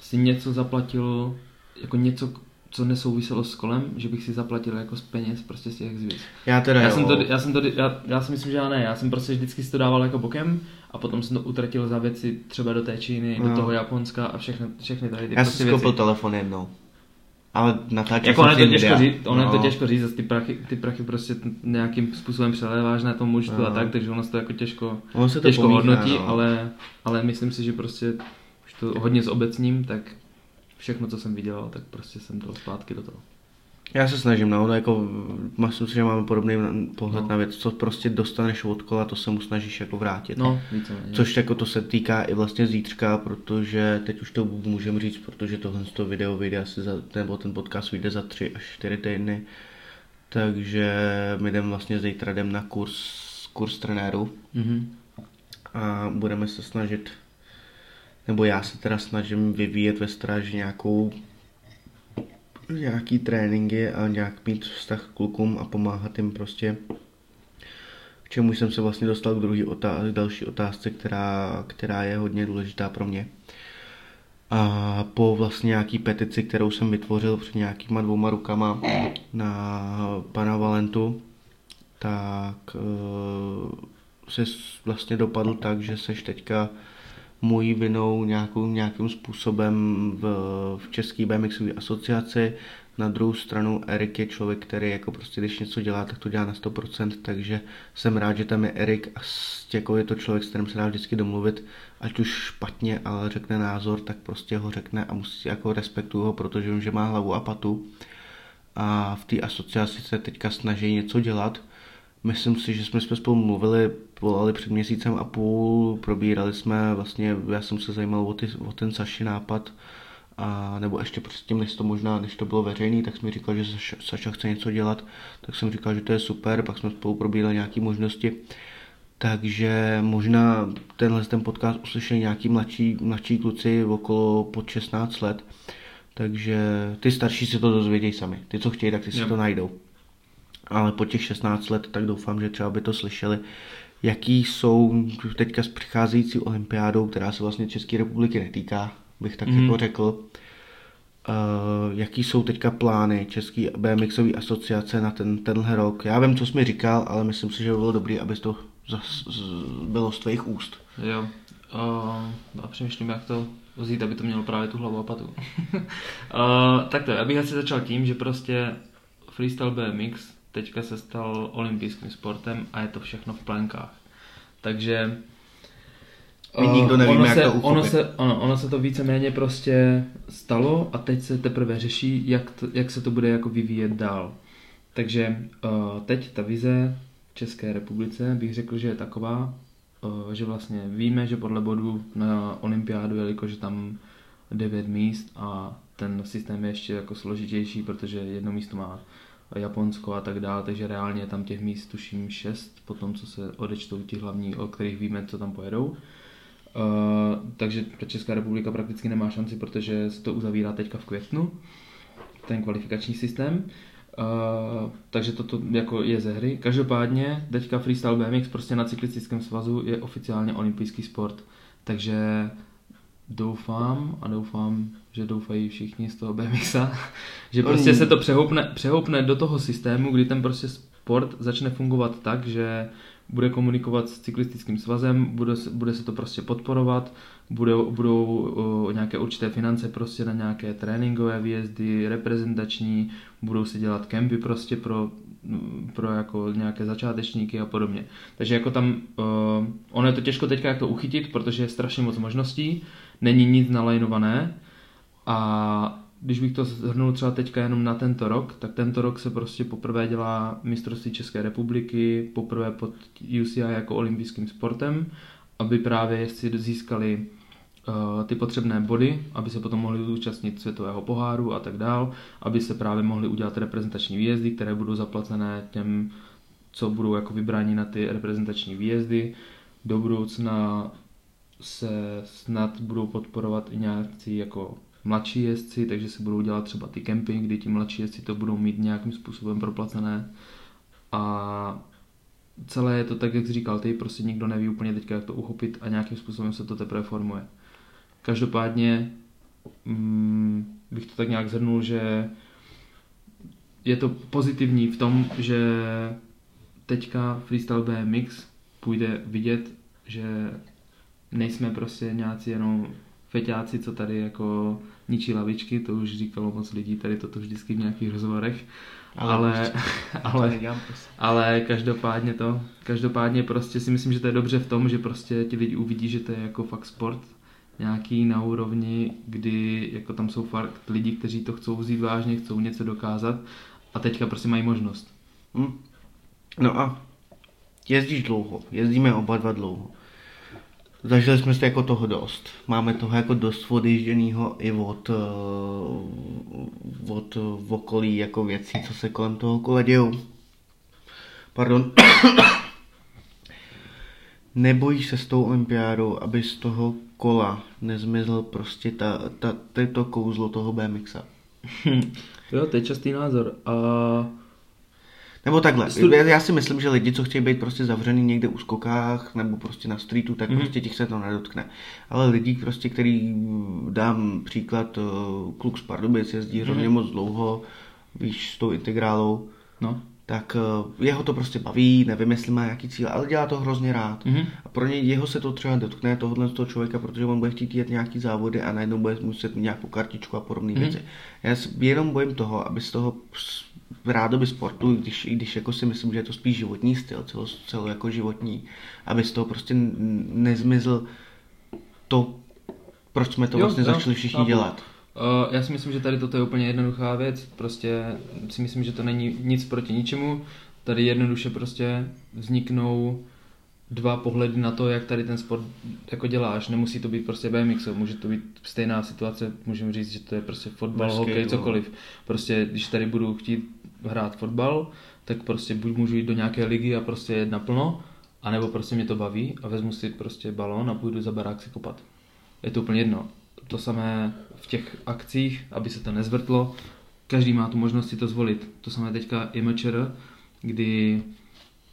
Speaker 1: si něco zaplatil, jako něco, co nesouviselo s kolem, že bych si zaplatil jako z peněz prostě z těch exhibic.
Speaker 2: Já teda
Speaker 1: já
Speaker 2: jo.
Speaker 1: Jsem to, já, jsem to, já, já si myslím, že já ne, já jsem prostě vždycky si to dával jako bokem a potom jsem to utratil za věci třeba do té Číny, no. do toho Japonska a všechny, všechny tady ty
Speaker 2: Já prostě jsem si koupil telefon jednou. Ale natáčel
Speaker 1: jako jsem to těžko říct, ono no. je to no. těžko říct, ty prachy, ty prachy prostě nějakým způsobem přeléváš na tom účtu no. a tak, takže ono se to jako těžko, ono se to těžko pomíchá, hodnotí, no. ale, ale myslím si, že prostě už to hodně s obecním, tak všechno, co jsem viděl, tak prostě jsem to zpátky do toho.
Speaker 2: Já se snažím, no, no jako, myslím si, že máme podobný pohled no. na věc, co prostě dostaneš od kola, to se mu snažíš jako vrátit.
Speaker 1: No, víceméně.
Speaker 2: Což jako to se týká i vlastně zítřka, protože teď už to můžeme říct, protože tohle to video vyjde asi za, nebo ten podcast vyjde za tři až čtyři týdny, takže my jdeme vlastně zítra jdem na kurz, kurz trenéru mm-hmm. a budeme se snažit nebo já se teda snažím vyvíjet ve stráži nějakou nějaký tréninky a nějak mít vztah k klukům a pomáhat jim prostě k čemu jsem se vlastně dostal k druhý otázce, další otázce, která, která je hodně důležitá pro mě. A po vlastně nějaký petici, kterou jsem vytvořil před nějakýma dvouma rukama na pana Valentu, tak uh, se vlastně dopadl tak, že seš teďka mojí vinou nějakou, nějakým způsobem v, v České BMXové asociaci. Na druhou stranu Erik je člověk, který jako prostě když něco dělá, tak to dělá na 100%, takže jsem rád, že tam je Erik a jako je to člověk, s kterým se dá vždycky domluvit, ať už špatně, ale řekne názor, tak prostě ho řekne a musí jako respektuju ho, protože vím, že má hlavu a patu. A v té asociaci se teďka snaží něco dělat, Myslím si, že jsme, spolu mluvili, volali před měsícem a půl, probírali jsme vlastně, já jsem se zajímal o, ty, o ten Saši nápad, a nebo ještě předtím, než to možná, než to bylo veřejný, tak jsme říkal, že Saša chce něco dělat, tak jsem říkal, že to je super, pak jsme spolu probírali nějaké možnosti. Takže možná tenhle ten podcast uslyšeli nějaký mladší, mladší kluci okolo pod 16 let. Takže ty starší si to dozvědějí sami. Ty, co chtějí, tak ty si to najdou ale po těch 16 let, tak doufám, že třeba by to slyšeli, jaký jsou teďka s přicházející olympiádou, která se vlastně České republiky netýká, bych tak mm. jako řekl. Uh, jaký jsou teďka plány České BMXové asociace na ten, tenhle rok? Já vím, co jsi mi říkal, ale myslím si, že by bylo dobré, aby to zas, z, bylo z tvých úst.
Speaker 1: Jo, uh, a přemýšlím, jak to vzít, aby to mělo právě tu hlavu a patu. uh, tak to, já bych asi začal tím, že prostě freestyle BMX teďka se stal olympijským sportem a je to všechno v plenkách. Takže
Speaker 2: my nikdo nevíme,
Speaker 1: ono
Speaker 2: jak
Speaker 1: se,
Speaker 2: to uchopit.
Speaker 1: ono se, ono, ono se to víceméně prostě stalo a teď se teprve řeší, jak, to, jak se to bude jako vyvíjet dál. Takže uh, teď ta vize v České republice bych řekl, že je taková, uh, že vlastně víme, že podle bodu na olympiádu, jelikož je tam 9 míst a ten systém je ještě jako složitější, protože jedno místo má Japonsko a tak dále, takže reálně je tam těch míst tuším 6, potom co se odečtou ti hlavní, o kterých víme, co tam pojedou. Uh, takže Česká republika prakticky nemá šanci, protože se to uzavírá teďka v květnu, ten kvalifikační systém. Uh, takže toto jako je ze hry. Každopádně teďka freestyle BMX prostě na cyklistickém svazu je oficiálně olympijský sport. Takže doufám a doufám, že doufají všichni z toho BMXa, že prostě se to přehoupne, přehoupne do toho systému, kdy ten prostě sport začne fungovat tak, že bude komunikovat s cyklistickým svazem, bude, bude se to prostě podporovat, budou, budou o, nějaké určité finance prostě na nějaké tréninkové výjezdy, reprezentační, budou se dělat kempy prostě pro, pro jako nějaké začátečníky a podobně. Takže jako tam, uh, ono je to těžko teďka jak to uchytit, protože je strašně moc možností, není nic nalajnované a když bych to zhrnul třeba teďka jenom na tento rok, tak tento rok se prostě poprvé dělá mistrovství České republiky, poprvé pod UCI jako olympijským sportem, aby právě jezdci získali uh, ty potřebné body, aby se potom mohli zúčastnit světového poháru a tak dál, aby se právě mohli udělat reprezentační výjezdy, které budou zaplacené těm, co budou jako vybráni na ty reprezentační výjezdy. Do budoucna se snad budou podporovat i nějaký jako mladší jezdci, takže se budou dělat třeba ty kempy, kdy ti mladší jezdci to budou mít nějakým způsobem proplacené. A celé je to tak, jak jsi říkal, ty prostě nikdo neví úplně teďka, jak to uchopit a nějakým způsobem se to teprve formuje. Každopádně mm, bych to tak nějak zhrnul, že je to pozitivní v tom, že teďka freestyle BMX půjde vidět, že nejsme prostě nějací jenom feťáci, co tady jako ničí lavičky, to už říkalo moc lidí, tady toto vždycky v nějakých rozhovorech, ale, ale, ale, ale každopádně to, každopádně prostě si myslím, že to je dobře v tom, že prostě ti lidi uvidí, že to je jako fakt sport, nějaký na úrovni, kdy jako tam jsou fakt lidi, kteří to chcou vzít vážně, chcou něco dokázat a teďka prostě mají možnost.
Speaker 2: Hmm. No a jezdíš dlouho, jezdíme oba dva dlouho. Zažili jsme si jako toho dost. Máme toho jako dost odjížděného i od, eh, od okolí jako věcí, co se kolem toho kola dějou. Pardon. Nebojíš se s tou olympiádou, aby z toho kola nezmizl prostě ta, ta, to kouzlo toho BMXa?
Speaker 1: jo, to je častý názor. A
Speaker 2: nebo takhle, Studi- já si myslím, že lidi, co chtějí být prostě zavřený někde u skokách nebo prostě na streetu, tak mm-hmm. prostě těch se to nedotkne. Ale lidi, prostě, který, dám příklad, eh, kluk z Pardubic jezdí mm-hmm. hrozně moc dlouho, víš, s tou integrálou, no. tak eh, jeho to prostě baví, nevím, jestli má nějaký cíl, ale dělá to hrozně rád. Mm-hmm. A pro něj jeho se to třeba dotkne, tohohle z toho člověka, protože on bude chtít jít nějaký závody a najednou bude muset mít nějakou kartičku a podobné mm-hmm. věci. Já si jenom bojím toho, aby z toho rádoby sportu, když, i když jako si myslím, že je to spíš životní styl, celo, celo jako životní, aby z toho prostě nezmizl to, proč jsme to jo, vlastně jo, začali všichni jo. dělat.
Speaker 1: Uh, já si myslím, že tady toto je úplně jednoduchá věc, prostě si myslím, že to není nic proti ničemu, tady jednoduše prostě vzniknou dva pohledy na to, jak tady ten sport jako děláš. Nemusí to být prostě BMX, může to být stejná situace, můžeme říct, že to je prostě fotbal, hokej, cokoliv. Prostě když tady budu chtít hrát fotbal, tak prostě buď můžu jít do nějaké ligy a prostě jet naplno, anebo prostě mě to baví a vezmu si prostě balón a půjdu za barák si kopat. Je to úplně jedno. To samé v těch akcích, aby se to nezvrtlo, každý má tu možnost si to zvolit. To samé teďka i MČR, kdy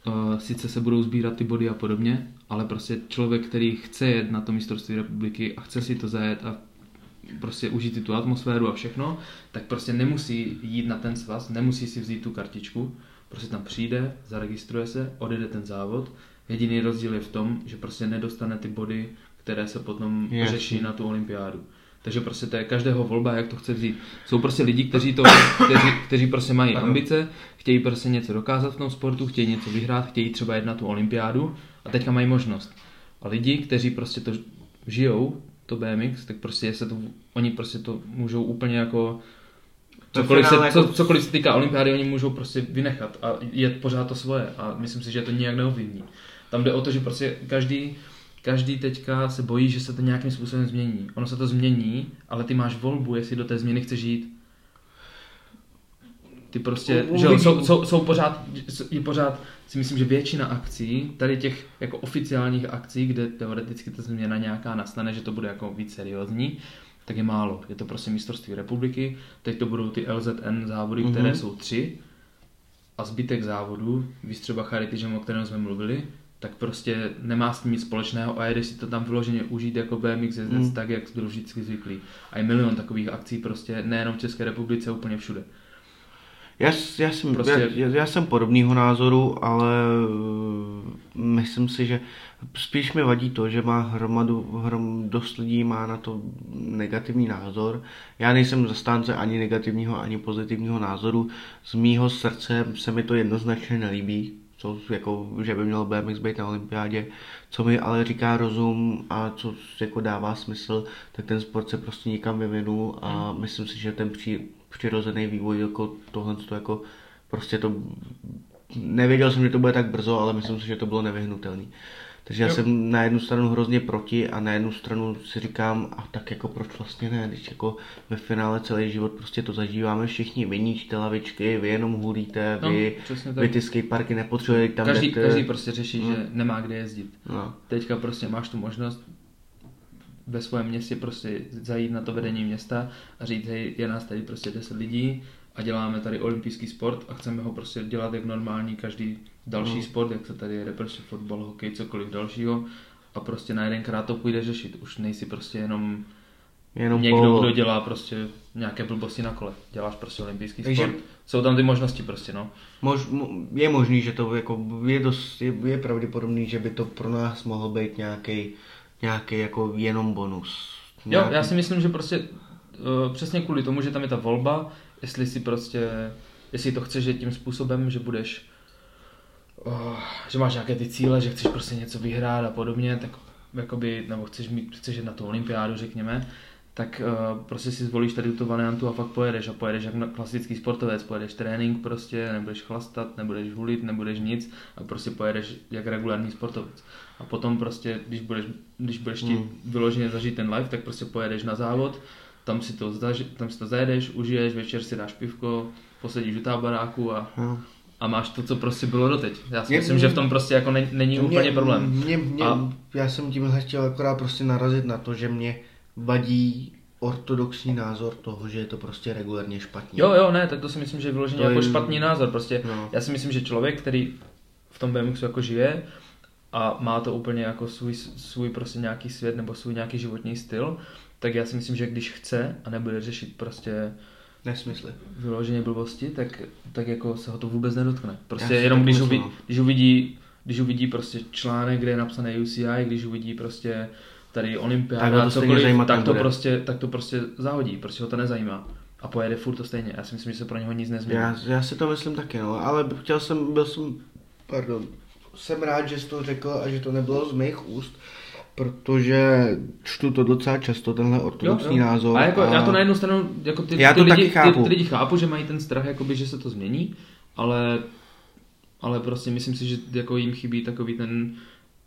Speaker 1: uh, sice se budou sbírat ty body a podobně, ale prostě člověk, který chce jet na to mistrovství republiky a chce si to zajet a prostě užít si tu atmosféru a všechno, tak prostě nemusí jít na ten svaz, nemusí si vzít tu kartičku, prostě tam přijde, zaregistruje se, odjede ten závod. Jediný rozdíl je v tom, že prostě nedostane ty body, které se potom
Speaker 2: Jasně.
Speaker 1: řeší na tu olympiádu. Takže prostě to je každého volba, jak to chce vzít. Jsou prostě lidi, kteří, to, kteří, kteří prostě mají ambice, chtějí prostě něco dokázat v tom sportu, chtějí něco vyhrát, chtějí třeba jet na tu olympiádu a teďka mají možnost. A lidi, kteří prostě to žijou, to BMX, tak prostě se to, oni prostě to můžou úplně jako Cokoliv se,
Speaker 2: finále
Speaker 1: co,
Speaker 2: jako-
Speaker 1: cokoliv se týká olympiády, oni můžou prostě vynechat a je pořád to svoje a myslím si, že to nijak neovlivní. Tam jde o to, že prostě každý, každý teďka se bojí, že se to nějakým způsobem změní. Ono se to změní, ale ty máš volbu, jestli do té změny chceš žít. Ty prostě,
Speaker 2: U-
Speaker 1: že jo, jsou, jsou, jsou pořád, je pořád, si myslím, že většina akcí, tady těch jako oficiálních akcí, kde teoreticky ta změna nějaká nastane, že to bude jako víc seriózní, tak je málo. Je to prostě mistrovství republiky, teď to budou ty LZN závody, které
Speaker 2: Mhm.
Speaker 1: jsou tři a zbytek závodů, víš třeba Charity Jam, o kterém jsme mluvili, tak prostě nemá s tím nic společného a jede si to tam vyloženě užít jako BMX jezdec,
Speaker 2: Mm.
Speaker 1: tak, jak byl vždycky zvyklý. A je milion takových akcí prostě nejenom v České republice, úplně všude.
Speaker 2: Já, já, jsem,
Speaker 1: Prostě-
Speaker 2: já, já jsem podobného názoru, ale uh, myslím si, že spíš mi vadí to, že má hromadu, hrom, dost lidí má na to negativní názor. Já nejsem zastánce ani negativního, ani pozitivního názoru. Z mýho srdce se mi to jednoznačně nelíbí, co, jako, že by měl BMX být na olympiádě. Co mi ale říká rozum a co jako dává smysl, tak ten sport se prostě nikam vyvinul a myslím si, že ten při, přirozený vývoj jako tohle to jako prostě to nevěděl jsem, že to bude tak brzo, ale myslím si, že to bylo nevyhnutelné. Takže já
Speaker 1: Jo.
Speaker 2: jsem na jednu stranu hrozně proti a na jednu stranu si říkám, a tak jako proč vlastně ne, když jako ve finále celý život prostě to zažíváme všichni, vy ničíte lavičky, vy jenom hulíte,
Speaker 1: No,
Speaker 2: vy, vy ty skateparky nepotřebujete, tam
Speaker 1: Každý,
Speaker 2: jdete.
Speaker 1: každý prostě řeší,
Speaker 2: Hmm.
Speaker 1: že nemá kde jezdit.
Speaker 2: No.
Speaker 1: Teďka prostě máš tu možnost ve svém městě prostě zajít na to vedení města a říct, hej, je nás tady prostě 10 lidí a děláme tady olympijský sport a chceme ho prostě dělat jak normální každý další
Speaker 2: Mm.
Speaker 1: sport, jak se tady jede prostě fotbal, hokej, cokoliv dalšího a prostě na jedenkrát to půjde řešit. Už nejsi prostě jenom,
Speaker 2: Jenom
Speaker 1: někdo,
Speaker 2: po...
Speaker 1: kdo dělá prostě nějaké blbosti na kole. Děláš prostě olympijský
Speaker 2: Takže-
Speaker 1: sport. Jsou tam ty možnosti prostě, no.
Speaker 2: Mož, mo- je možný, že to jako je, dost, je, je pravděpodobný, že by to pro nás mohl být nějaký nějaký jako jenom bonus.
Speaker 1: Jo,
Speaker 2: Nějaký-
Speaker 1: já si myslím, že prostě uh, přesně kvůli tomu, že tam je ta volba, jestli si prostě, jestli to chceš že tím způsobem, že budeš, uh, že máš nějaké ty cíle, že chceš prostě něco vyhrát a podobně, tak jakoby, nebo chceš, mít, chceš jít na tu olympiádu, řekněme, tak uh, prostě si zvolíš tady tu variantu a fakt pojedeš a pojedeš jak na klasický sportovec, pojedeš trénink prostě, nebudeš chlastat, nebudeš hulit, nebudeš nic a prostě pojedeš jak regulární sportovec. A potom prostě, když budeš, když budeš ti
Speaker 2: Hmm.
Speaker 1: vyloženě zažít ten live, tak prostě pojedeš na závod, tam si to, zaži, tam si to zajedeš, užiješ, večer si dáš pivko, posedíš u tábaráku a,
Speaker 2: Jo.
Speaker 1: a máš to, co prostě bylo doteď. Já si
Speaker 2: Mě-
Speaker 1: myslím, že v tom prostě jako není, není úplně problém.
Speaker 2: Mě, mě,
Speaker 1: A-
Speaker 2: Já jsem tímhle chtěl akorát prostě narazit na to, že mě vadí ortodoxní názor toho, že je to prostě regulárně špatně.
Speaker 1: Jo, jo, ne, tak to si myslím, že je vyloženě
Speaker 2: To
Speaker 1: jako
Speaker 2: je-
Speaker 1: špatný názor. Prostě
Speaker 2: No.
Speaker 1: já si myslím, že člověk, který v tom BMXu jako žije a má to úplně jako svůj, svůj prostě nějaký svět nebo svůj nějaký životní styl, tak já si myslím, že když chce a nebude řešit prostě
Speaker 2: Nesmysly.
Speaker 1: vyloženě blbosti, tak, tak jako se ho to vůbec nedotkne. Prostě jenom když, uvidí,
Speaker 2: no.
Speaker 1: když, uvidí, když uvidí prostě článek, kde je napsané UCI, když uvidí prostě tady olympiáda,
Speaker 2: to
Speaker 1: cokoliv, tak to,
Speaker 2: nebude.
Speaker 1: prostě, tak to prostě zahodí, prostě ho to nezajímá. A pojede furt to stejně. Já si myslím, že se pro něho nic nezmění.
Speaker 2: Já, já si to myslím taky, no, ale chtěl jsem, byl jsem, pardon, jsem rád, že jsi to řekl a že to nebylo z mých úst, protože čtu to docela často, tenhle ortodoxní názor.
Speaker 1: A jako, já to na jednu stranu, jako ty,
Speaker 2: Já
Speaker 1: ty,
Speaker 2: to
Speaker 1: lidi,
Speaker 2: taky chápu.
Speaker 1: Ty, ty lidi chápu, že mají ten strach, jakoby, že se to změní, ale, ale prostě myslím si, že jako jim chybí takový ten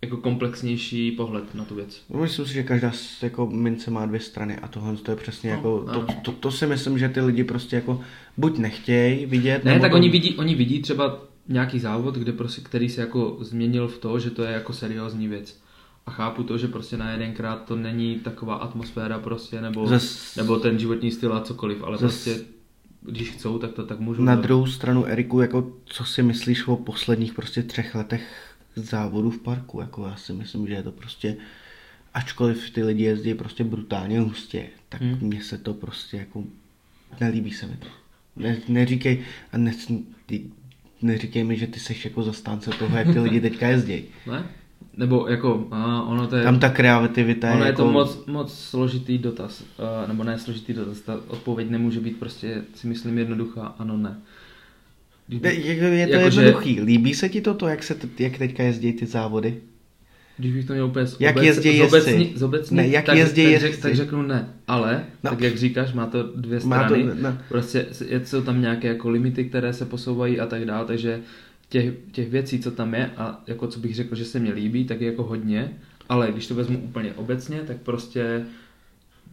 Speaker 1: jako komplexnější pohled na tu věc.
Speaker 2: No, Myslím si, že každá jako mince má dvě strany a tohle to je přesně
Speaker 1: No,
Speaker 2: jako, to,
Speaker 1: ano.
Speaker 2: to, to, si myslím, že ty lidi prostě jako buď nechtějí vidět,
Speaker 1: Ne,
Speaker 2: nebo
Speaker 1: tak
Speaker 2: to-
Speaker 1: oni vidí, oni vidí třeba nějaký závod, kde prostě, který se jako změnil v to, že to je jako seriózní věc. A chápu to, že prostě na jedenkrát to není taková atmosféra prostě, nebo,
Speaker 2: Zas-
Speaker 1: nebo ten životní styl a cokoliv, ale
Speaker 2: Zas-
Speaker 1: prostě když chcou, tak to tak můžou.
Speaker 2: Na druhou stranu, Eriku, jako co si myslíš o posledních prostě třech letech závodu v parku? Jako já si myslím, že je to prostě ačkoliv ty lidi jezdí prostě brutálně hustě, tak
Speaker 1: Hmm.
Speaker 2: mně se to prostě jako, nelíbí se mi to. Ne, neříkej, a ne, ty, neříkej mi, že ty seš jako zastánce toho, jak ty lidi teďka jezdí.
Speaker 1: Ne? Nebo jako, a ono to je...
Speaker 2: Tam ta kreativita
Speaker 1: Ono je
Speaker 2: jako...
Speaker 1: to moc, moc složitý dotaz, uh, nebo ne složitý dotaz, ta odpověď nemůže být prostě, si myslím, jednoduchá, ano, ne. Když
Speaker 2: Je, to
Speaker 1: Jakože-
Speaker 2: jednoduchý. Líbí se ti to, to jak, se, t- jak teďka jezdí ty závody?
Speaker 1: když bych to měl úplně z
Speaker 2: Jak jezdí
Speaker 1: zobecni,
Speaker 2: jezdci?
Speaker 1: zobecni,
Speaker 2: Ne, jak
Speaker 1: tak,
Speaker 2: jezdí
Speaker 1: tak, řek, tak řeknu ne, ale,
Speaker 2: No.
Speaker 1: tak jak říkáš, má to dvě
Speaker 2: Má to-
Speaker 1: strany,
Speaker 2: no.
Speaker 1: prostě jsou tam nějaké jako limity, které se posouvají a tak dále, takže těch, těch věcí, co tam je a jako co bych řekl, že se mi líbí, tak je jako hodně, ale když to vezmu úplně obecně, tak prostě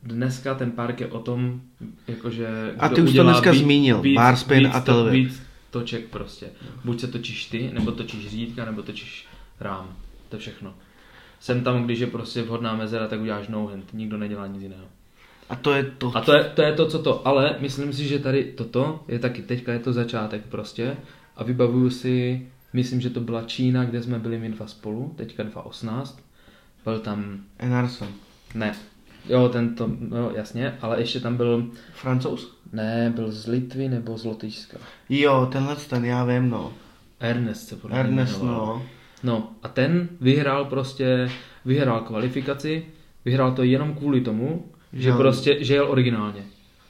Speaker 1: dneska ten park je o tom, jakože
Speaker 2: A ty už to dneska zmínil, barspin a
Speaker 1: to,
Speaker 2: televip.
Speaker 1: víc toček prostě. Buď se točíš ty, nebo točíš řídka, nebo točíš rám. To je všechno. Jsem tam, když je prostě vhodná mezera, tak uděláš no hand. Nikdo nedělá nic jiného.
Speaker 2: A to je to.
Speaker 1: A to je, to je to, co to, ale myslím si, že tady toto je taky, teďka je to začátek prostě a vybavuju si, myslím, že to byla Čína, kde jsme byli my dva spolu, teďka 2018, byl tam,
Speaker 2: Enarsson.
Speaker 1: ne, jo, tento, no jasně, ale ještě tam byl,
Speaker 2: Francouz?
Speaker 1: ne, byl z Litvy nebo z Lotyšska.
Speaker 2: Jo, tenhle ten, já vím, no.
Speaker 1: Ernest se podle
Speaker 2: Ernest, no.
Speaker 1: No a ten vyhrál prostě, vyhrál kvalifikaci, vyhrál to jenom kvůli tomu, že
Speaker 2: Jo.
Speaker 1: prostě, že jel originálně.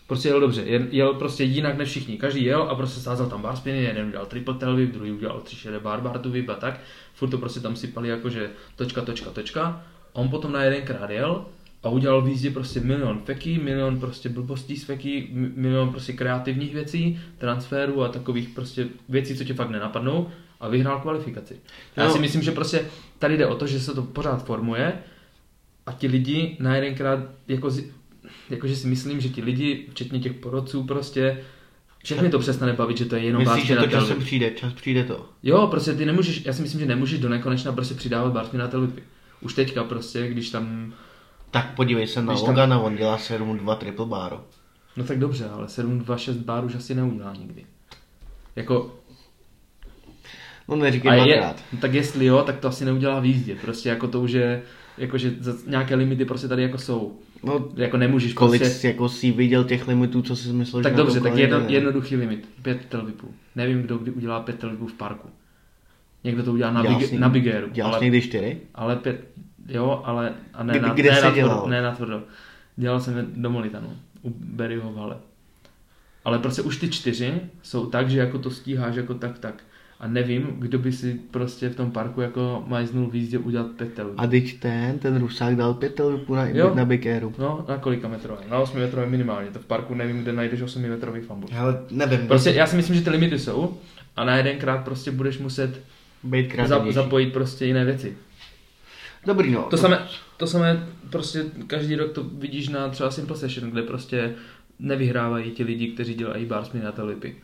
Speaker 1: Prostě jel dobře, jel, jel prostě jinak než všichni. Každý jel a prostě sázel tam bar spiny, jeden udělal triple tail whip, druhý udělal tři šede bar bar to whip a tak. Furt to prostě tam sypali jakože točka, točka, točka. On potom na jedenkrát jel a udělal v jízdě prostě milion feky, milion prostě blbostí z feky, mi- milion prostě kreativních věcí, transferů a takových prostě věcí, co tě fakt nenapadnou a vyhrál kvalifikaci. Já
Speaker 2: Jo.
Speaker 1: si myslím, že prostě tady jde o to, že se to pořád formuje a ti lidi na jedenkrát, jako, jakože si myslím, že ti lidi, včetně těch porodců prostě, všechny to přestane bavit, že to je jenom
Speaker 2: Myslíš, že to časem přijde, čas přijde to.
Speaker 1: Jo, prostě ty nemůžeš, já si myslím, že nemůžeš do nekonečna prostě přidávat barspinatel whipy. Už teďka prostě, když tam,
Speaker 2: Tak podívej se na
Speaker 1: Když tam-
Speaker 2: Logana, on dělá 7-2 triple báro.
Speaker 1: no tak dobře, ale 726 bar už asi neudělá nikdy. Jako,
Speaker 2: No neříkej
Speaker 1: a je, no tak jestli jo, tak to asi neudělá v jízdě. Prostě jako to už je, jakože nějaké limity prostě tady jako jsou.
Speaker 2: No,
Speaker 1: Jako nemůžeš
Speaker 2: kolik
Speaker 1: prostě...
Speaker 2: jsi jako si viděl těch limitů, co jsi myslel,
Speaker 1: Tak
Speaker 2: že
Speaker 1: dobře, tak jedno, jednoduchý limit. Pět televipů. Nevím, kdo kdy udělá pět televipů v parku. Někdo to udělá na,
Speaker 2: Dělal
Speaker 1: big,
Speaker 2: jsi-
Speaker 1: na Bigéru.
Speaker 2: Děláš
Speaker 1: Ale,
Speaker 2: někdy čtyři?
Speaker 1: ale pět, jo, ale a ne,
Speaker 2: Kde-
Speaker 1: na,
Speaker 2: kde
Speaker 1: ne, na
Speaker 2: dělal?
Speaker 1: tvrdo, ne na tvrdo. Dělal jsem do Molitanu, u Berryho v hale. Ale prostě už ty čtyři jsou tak, že jako to stíháš jako tak, tak. A nevím, kdo by si prostě v tom parku jako majznul v jízdě udělat televipů.
Speaker 2: A teď ten, ten Rusák dal televipů na,
Speaker 1: Jo.
Speaker 2: na Big Airu.
Speaker 1: No, na kolika metrové? Na 8 metrové minimálně. To v parku nevím, kde najdeš 8 metrový fambus.
Speaker 2: Hele, nevím,
Speaker 1: Prostě já si myslím, že ty limity jsou a na jedenkrát prostě budeš muset
Speaker 2: být
Speaker 1: za, zapojit prostě jiné věci.
Speaker 2: Dobrý no.
Speaker 1: To samé, to samé prostě každý rok to vidíš na třeba Simple Session, kde prostě nevyhrávají ti lidi, kteří dělají barsminy a telipy.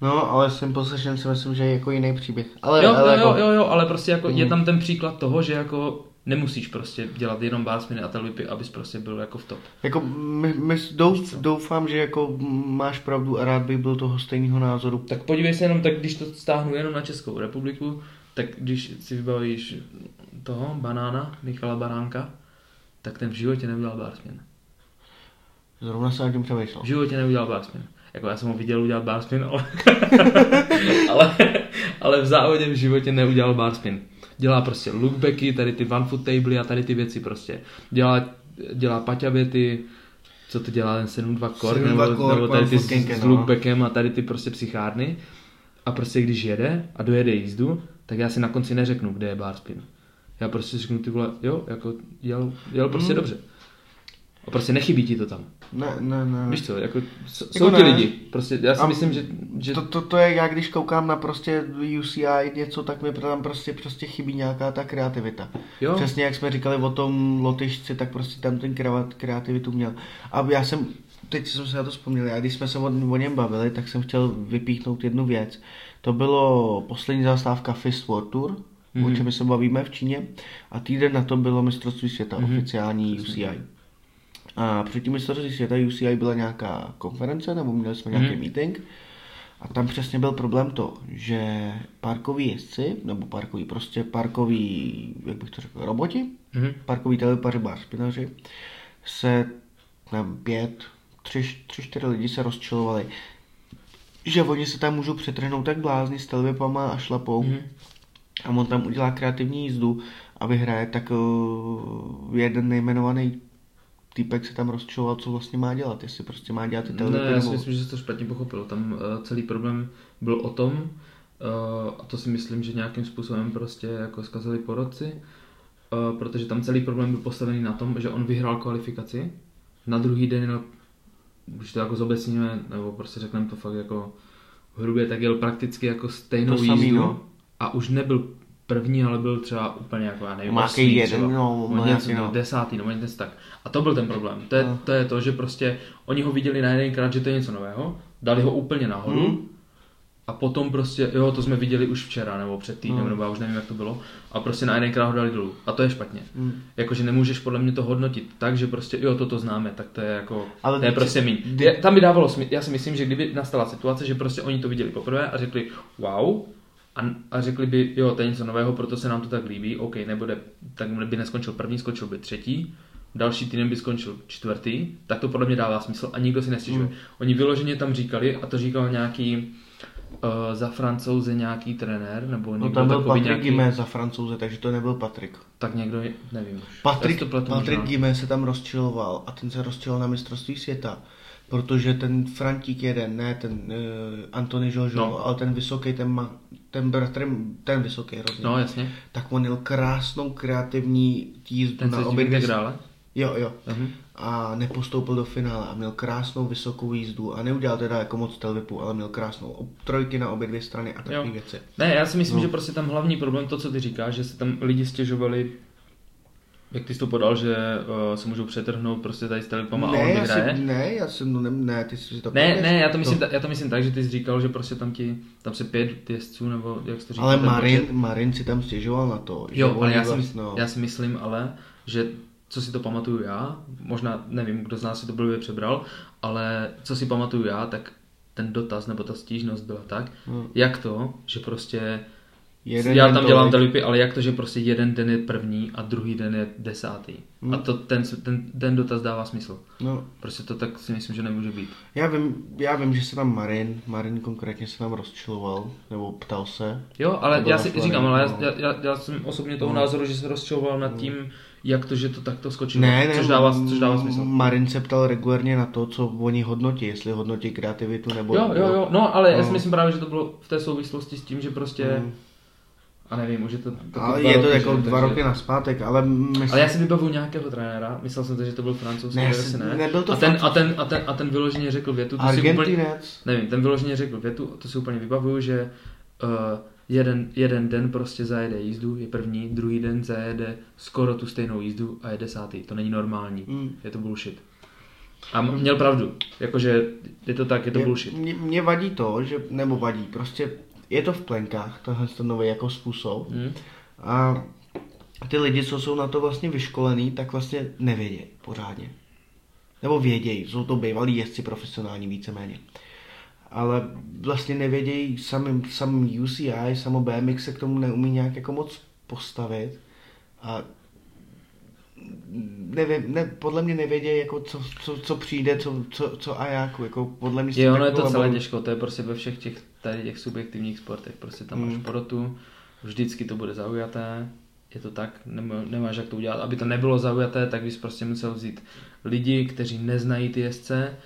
Speaker 2: No, ale Simple Session si myslím, že je jako jiný příběh. Ale,
Speaker 1: Jo,
Speaker 2: ale
Speaker 1: jo, jo,
Speaker 2: jako,
Speaker 1: jo, jo, ale prostě jako je
Speaker 2: Mm.
Speaker 1: tam ten příklad toho, že jako nemusíš prostě dělat jenom barsminy a telipy, abys prostě byl jako v top.
Speaker 2: Jako my, my douf, doufám, že jako máš pravdu a rád bych byl toho stejného názoru.
Speaker 1: Tak podívej se jenom tak, když to stáhnu jenom na Českou republiku, tak když si vybavíš toho banána, Michala Baránka, tak ten v životě neudělal barsmin.
Speaker 2: Zrovna se nad tím přemýšlel.
Speaker 1: V životě neudělal barsmin. Jako já jsem ho viděl udělat barsmin, ale, ale, ale v závodě v životě neudělal barsmin. Dělá prostě lookbacky, tady ty one foot table a tady ty věci prostě. Dělá, dělá paťabety, co to dělá ten 7.2 kork,
Speaker 2: 7.2
Speaker 1: nebo,
Speaker 2: kork,
Speaker 1: nebo tady ty s, s
Speaker 2: no.
Speaker 1: lookbackem a tady ty prostě psychárny. A prostě když jede a dojede jízdu, tak já si na konci neřeknu, kde je barspin. Já prostě řeknu ty vole, jo, jako jel, jel prostě
Speaker 2: Mm.
Speaker 1: dobře. A prostě nechybí ti to tam.
Speaker 2: Ne, ne, ne.
Speaker 1: Víš co, jako, s-
Speaker 2: Jako
Speaker 1: jsou ti
Speaker 2: ne.
Speaker 1: lidi. Prostě já si
Speaker 2: A
Speaker 1: myslím, že, že
Speaker 2: To, to, to, je, já když koukám na prostě UCI něco, tak mi tam prostě, prostě chybí nějaká ta kreativita.
Speaker 1: jo,
Speaker 2: Přesně jak jsme říkali o tom lotyšci, tak prostě tam ten kreat- kreativitu měl. A já jsem, teď jsem se na to vzpomněl, já když jsme se o, o něm bavili, tak jsem chtěl vypíchnout jednu věc. To bylo poslední zastávka Fist World Tour, mm-hmm. o
Speaker 1: Mhm.
Speaker 2: čem se bavíme v Číně. A týden na to bylo mistrovství světa,
Speaker 1: Mhm.
Speaker 2: mm-hmm. oficiální UCI. A před tím mistrovství světa UCI byla nějaká konference, nebo měli jsme nějaký
Speaker 1: Mhm.
Speaker 2: meeting. A tam přesně byl problém to, že parkoví jezdci, nebo parkoví, prostě parkoví, jak bych to řekl, roboti,
Speaker 1: Mhm.
Speaker 2: parkový telepaři špinaři, se nevím, pět, tři, tři, čtyři lidi se rozčilovali, že oni se tam můžou přetrhnout tak blázni s televipama a šlapou
Speaker 1: Mhm.
Speaker 2: a on tam udělá kreativní jízdu a vyhraje, tak uh, jeden nejmenovaný týpek se tam rozčiloval, co vlastně má dělat, jestli prostě má dělat ty
Speaker 1: Ne,
Speaker 2: televipy
Speaker 1: já si myslím, že jsi to špatně pochopil. Tam uh, celý problém byl o tom, uh, a to si myslím, že nějakým způsobem prostě jako zkazili porodci, uh, protože tam celý problém byl postavený na tom, že on vyhrál kvalifikaci, na druhý den když to jako zobecníme, nebo prostě řekneme to fakt jako hrubě, tak jel prakticky jako stejnou
Speaker 2: To samý,
Speaker 1: jízdu
Speaker 2: no.
Speaker 1: a už nebyl první, ale byl třeba úplně jako, já nevím, osmý třeba,
Speaker 2: jeden, no, má
Speaker 1: něco, no.
Speaker 2: no.
Speaker 1: desátý, nebo něco tak. A to byl ten problém. To je,
Speaker 2: No.
Speaker 1: to je to, že prostě oni ho viděli na jedenkrát, že to je něco nového, dali ho úplně nahoru
Speaker 2: Hmm.
Speaker 1: A potom prostě, jo, to jsme viděli už včera nebo před týdnem,
Speaker 2: No.
Speaker 1: nebo já už nevím, jak to bylo, a prostě na jedenkrát ho dali dolů. A to je špatně.
Speaker 2: Hmm.
Speaker 1: Jakože nemůžeš podle mě to hodnotit tak, že prostě, jo, toto známe, tak to je jako,
Speaker 2: Ale
Speaker 1: to je prostě míň. Tam by dávalo smysl, já si myslím, že kdyby nastala situace, že prostě oni to viděli poprvé a řekli, wow, a, a řekli by, jo, to je něco nového, proto se nám to tak líbí, OK, nebude, tak by neskončil první, skončil by třetí, další týden by skončil čtvrtý, tak to podle mě dává smysl a nikdo si nestěžuje.
Speaker 2: Hmm.
Speaker 1: Oni vyloženě tam říkali, a to říkal nějaký uh, za francouze nějaký trenér, nebo
Speaker 2: No
Speaker 1: někdo
Speaker 2: tam byl Patrik
Speaker 1: nějaký,
Speaker 2: Gimé za francouze, takže to nebyl Patrik.
Speaker 1: tak někdo, nevím.
Speaker 2: Patrik, Patrik. Gimé se tam rozčiloval a ten se rozčiloval na mistrovství světa. Protože ten Frantík jeden, ne ten uh, Antony Jojo,
Speaker 1: No.
Speaker 2: no. ale ten vysoký, ten, ma, ten bratr, ten vysoký hrozně,
Speaker 1: No jasně,
Speaker 2: tak on jel krásnou kreativní jízdu
Speaker 1: ten
Speaker 2: na obě dvě. Jo, jo.
Speaker 1: Mhm.
Speaker 2: A nepostoupil do finále a měl krásnou vysokou jízdu a neudělal teda jako moc telvipu, ale měl krásnou ob- trojky na obě dvě strany a takové věci.
Speaker 1: Ne, já si myslím,
Speaker 2: No.
Speaker 1: že prostě tam hlavní problém, to, co ty říkáš, že se tam lidi stěžovali, jak ty jsi to podal, že uh, se můžou přetrhnout prostě tady s telipama a on
Speaker 2: Ne, já
Speaker 1: vyhraje.
Speaker 2: si, ne, já jsem, no, ne, ne, ty si to
Speaker 1: Ne, ne, já to, myslím,
Speaker 2: To-
Speaker 1: ta, já to myslím tak, že ty jsi říkal, že prostě tam ti, tam se pět jezdců, nebo jak jsi to říkal.
Speaker 2: Ale Marin,
Speaker 1: počet-
Speaker 2: Marin si tam stěžoval na to. že
Speaker 1: Jo, ale já si, no. já si myslím ale, že co si to pamatuju já, možná nevím, kdo z nás si to blbě přebral, ale co si pamatuju já, tak ten dotaz nebo ta stížnost byla tak,
Speaker 2: Hmm.
Speaker 1: jak to, že prostě
Speaker 2: Jeden
Speaker 1: já tam dělám telipy, ale jak to, že prostě jeden den je první a druhý den je desátý.
Speaker 2: Hmm.
Speaker 1: A to ten, ten, ten dotaz dává smysl.
Speaker 2: No,
Speaker 1: Prostě to tak si myslím, že nemůže být.
Speaker 2: já vím, já vím, že se tam Marin, Marin konkrétně se tam rozčiloval, nebo ptal se.
Speaker 1: Jo, ale já si
Speaker 2: Florida,
Speaker 1: říkám, ale já,
Speaker 2: no.
Speaker 1: já, já, já jsem osobně toho
Speaker 2: No.
Speaker 1: názoru, že se rozčiloval nad tím, jak to, že to takto skočilo.
Speaker 2: Ne, ne,
Speaker 1: což, dává, což dává smysl.
Speaker 2: Marin se ptal regulérně na to, co oni hodnotí, jestli hodnotí kreativitu nebo...
Speaker 1: Jo, jo, jo, no ale já si
Speaker 2: No.
Speaker 1: myslím právě, že to bylo v té souvislosti s tím, že prostě,
Speaker 2: Mm.
Speaker 1: a nevím, už je to
Speaker 2: Ale je to
Speaker 1: roky,
Speaker 2: jako dva
Speaker 1: Takže-
Speaker 2: roky naspátek, ale myslím...
Speaker 1: Ale já si vybavuju nějakého trenéra, myslel jsem to, že to byl francouzský,
Speaker 2: Ne,
Speaker 1: asi ne.
Speaker 2: nebyl to
Speaker 1: a, ten, a, ten, a, ten, a ten vyloženě řekl větu, to si úplně,
Speaker 2: Argentinec.
Speaker 1: nevím, ten vyloženě řekl větu, to si úplně vybavuju, že uh, jeden, jeden den prostě zajede jízdu, je první, druhý den zajede skoro tu stejnou jízdu a je desátý. To není normální.
Speaker 2: Mm.
Speaker 1: Je to bullshit. A měl pravdu, jakože je to tak, je to
Speaker 2: Mě-
Speaker 1: bullshit.
Speaker 2: Mě, mě vadí to, že, nebo vadí, prostě je to v plenkách, tohle ten nový jako způsob.
Speaker 1: Hm?
Speaker 2: A ty lidi, co jsou na to vlastně vyškolení, tak vlastně nevědějí pořádně. Nebo vědějí, jsou to bývalí jezdci profesionální víceméně. Ale vlastně nevědějí samým, samým UCI, samo BMX se k tomu neumí nějak jako moc postavit. A nevím, ne, podle mě nevědějí, jako co, co, co přijde, co, co, co a jak. Jako podle mě
Speaker 1: Jo, ono je to celé
Speaker 2: laboru-
Speaker 1: těžko, to je prostě ve všech těch, tady těch subjektivních sportech, prostě tam máš
Speaker 2: Mm.
Speaker 1: porotu, vždycky to bude zaujaté, je to tak, nemá- nemáš jak to udělat. Aby to nebylo zaujaté, tak bys prostě musel vzít lidi, kteří neznají ty jezdce,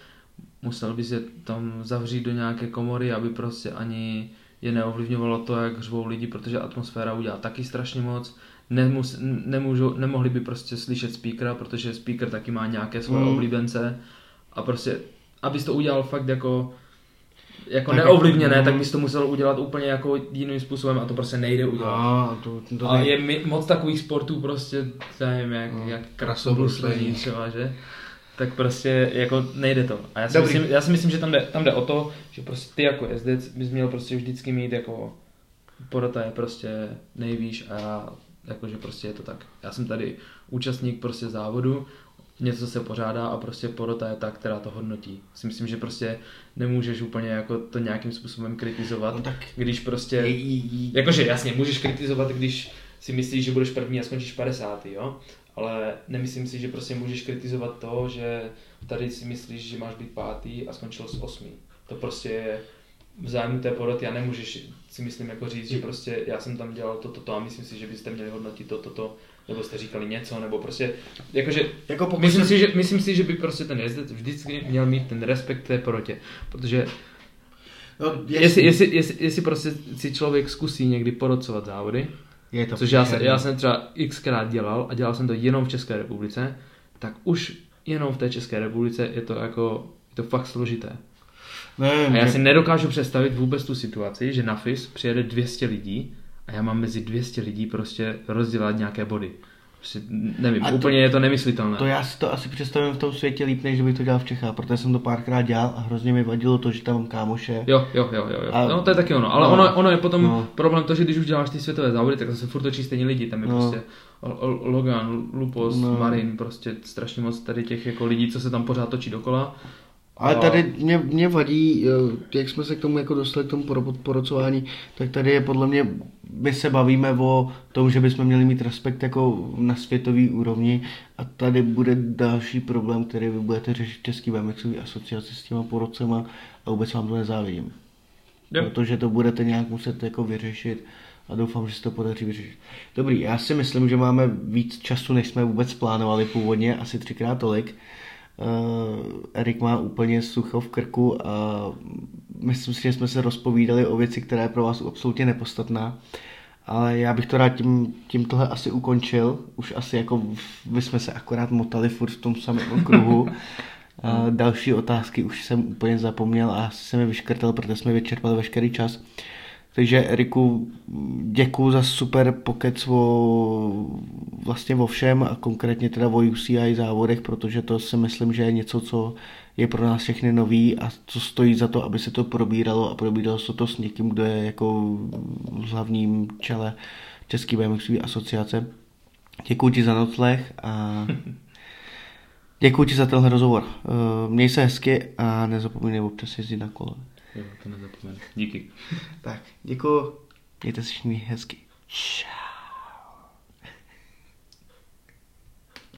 Speaker 1: musel bys je tam zavřít do nějaké komory, aby prostě ani je neovlivňovalo to, jak řvou lidi, protože atmosféra udělá taky strašně moc. Nemus, nemůžu, nemohli by prostě slyšet speakera, protože speaker taky má nějaké svoje
Speaker 2: Mm.
Speaker 1: oblíbence a prostě, abys to udělal fakt jako jako
Speaker 2: Tak
Speaker 1: neovlivněné,
Speaker 2: jako-
Speaker 1: tak bys to musel udělat úplně jako jiným způsobem a to prostě nejde udělat.
Speaker 2: A, to, to,
Speaker 1: A je mi, moc takových sportů prostě, nevím, jak,
Speaker 2: No,
Speaker 1: jak
Speaker 2: krasobruslení
Speaker 1: třeba, že? Tak prostě jako nejde to. A já si,
Speaker 2: Dobrý.
Speaker 1: myslím, já si myslím, že tam jde, tam jde o to, že prostě ty jako jezdec bys měl prostě vždycky mít jako porota je prostě nejvýš a já, jakože prostě je to tak. Já jsem tady účastník prostě závodu, něco se pořádá a prostě porota je ta, která to hodnotí. Si myslím, že prostě nemůžeš úplně jako to nějakým způsobem kritizovat,
Speaker 2: No tak
Speaker 1: když prostě... Jakože jasně, můžeš kritizovat, když si myslíš, že budeš první a skončíš 50. Jo? Ale nemyslím si, že prostě můžeš kritizovat to, že tady si myslíš, že máš být pátý a skončil s osmý. To prostě je v zájmu té poroty a nemůžeš si myslím jako říct, že prostě já jsem tam dělal toto to, to a myslím si, že byste měli hodnotit toto to, to, nebo jste říkali něco, nebo prostě, jakože, jako pokud myslím, si, že, myslím si, že by prostě ten jezdec vždycky měl mít ten respekt té porotě, protože No, jestli, jestli, jestli, jestli, prostě si člověk zkusí někdy porocovat závody, je to což já, jsem, já jsem třeba xkrát dělal a dělal jsem to jenom v České republice, tak už jenom v té České republice je to jako, je to fakt složité. Ne, a já si nedokážu představit vůbec tu situaci, že na FIS přijede 200 lidí a já mám mezi 200 lidí prostě rozdělat nějaké body. Prostě, nevím, a úplně to, je to nemyslitelné.
Speaker 2: To já si to asi představím v tom světě líp, než bych to dělal v Čechách, protože jsem to párkrát dělal a hrozně mi vadilo to, že tam mám kámoše.
Speaker 1: Jo, jo, jo, jo. A, no to je taky ono, ale no, ono, ono je potom no. problém to, že když už děláš ty světové závody, tak se furt točí stejně lidi, tam je no. prostě Logan, Lupos, no. Marin, prostě strašně moc tady těch jako lidí, co se tam pořád točí dokola
Speaker 2: ale tady mě, mě vadí, jak jsme se k tomu jako dostali k tomu porocování, tak tady je podle mě, my se bavíme o tom, že bychom měli mít respekt jako na světový úrovni a tady bude další problém, který vy budete řešit Český BMXový asociaci s těma porocema a vůbec vám to nezávidím. Jo. Protože to budete nějak muset jako vyřešit a doufám, že se to podaří vyřešit. Dobrý, já si myslím, že máme víc času, než jsme vůbec plánovali původně, asi třikrát tolik. Uh, Erik má úplně sucho v krku a myslím si, že jsme se rozpovídali o věci, která je pro vás absolutně nepodstatná. Ale já bych to rád tím, tím tohle asi ukončil. Už asi jako by jsme se akorát motali furt v tom samém kruhu. A další otázky už jsem úplně zapomněl a asi jsem je vyškrtal, protože jsme vyčerpali veškerý čas. Takže Eriku, děkuji za super pokec o, vlastně o všem a konkrétně teda o UCI závodech, protože to si myslím, že je něco, co je pro nás všechny nový a co stojí za to, aby se to probíralo a probíralo se to s někým, kdo je jako v hlavním čele České BMXové asociace. Děkuji ti za nocleh a děkuji ti za tenhle rozhovor. Měj se hezky a nezapomínej občas jezdit na kole.
Speaker 1: Jo, to nezapomenu. Díky.
Speaker 2: tak, děkuji. Mějte se všichni hezky. Čau.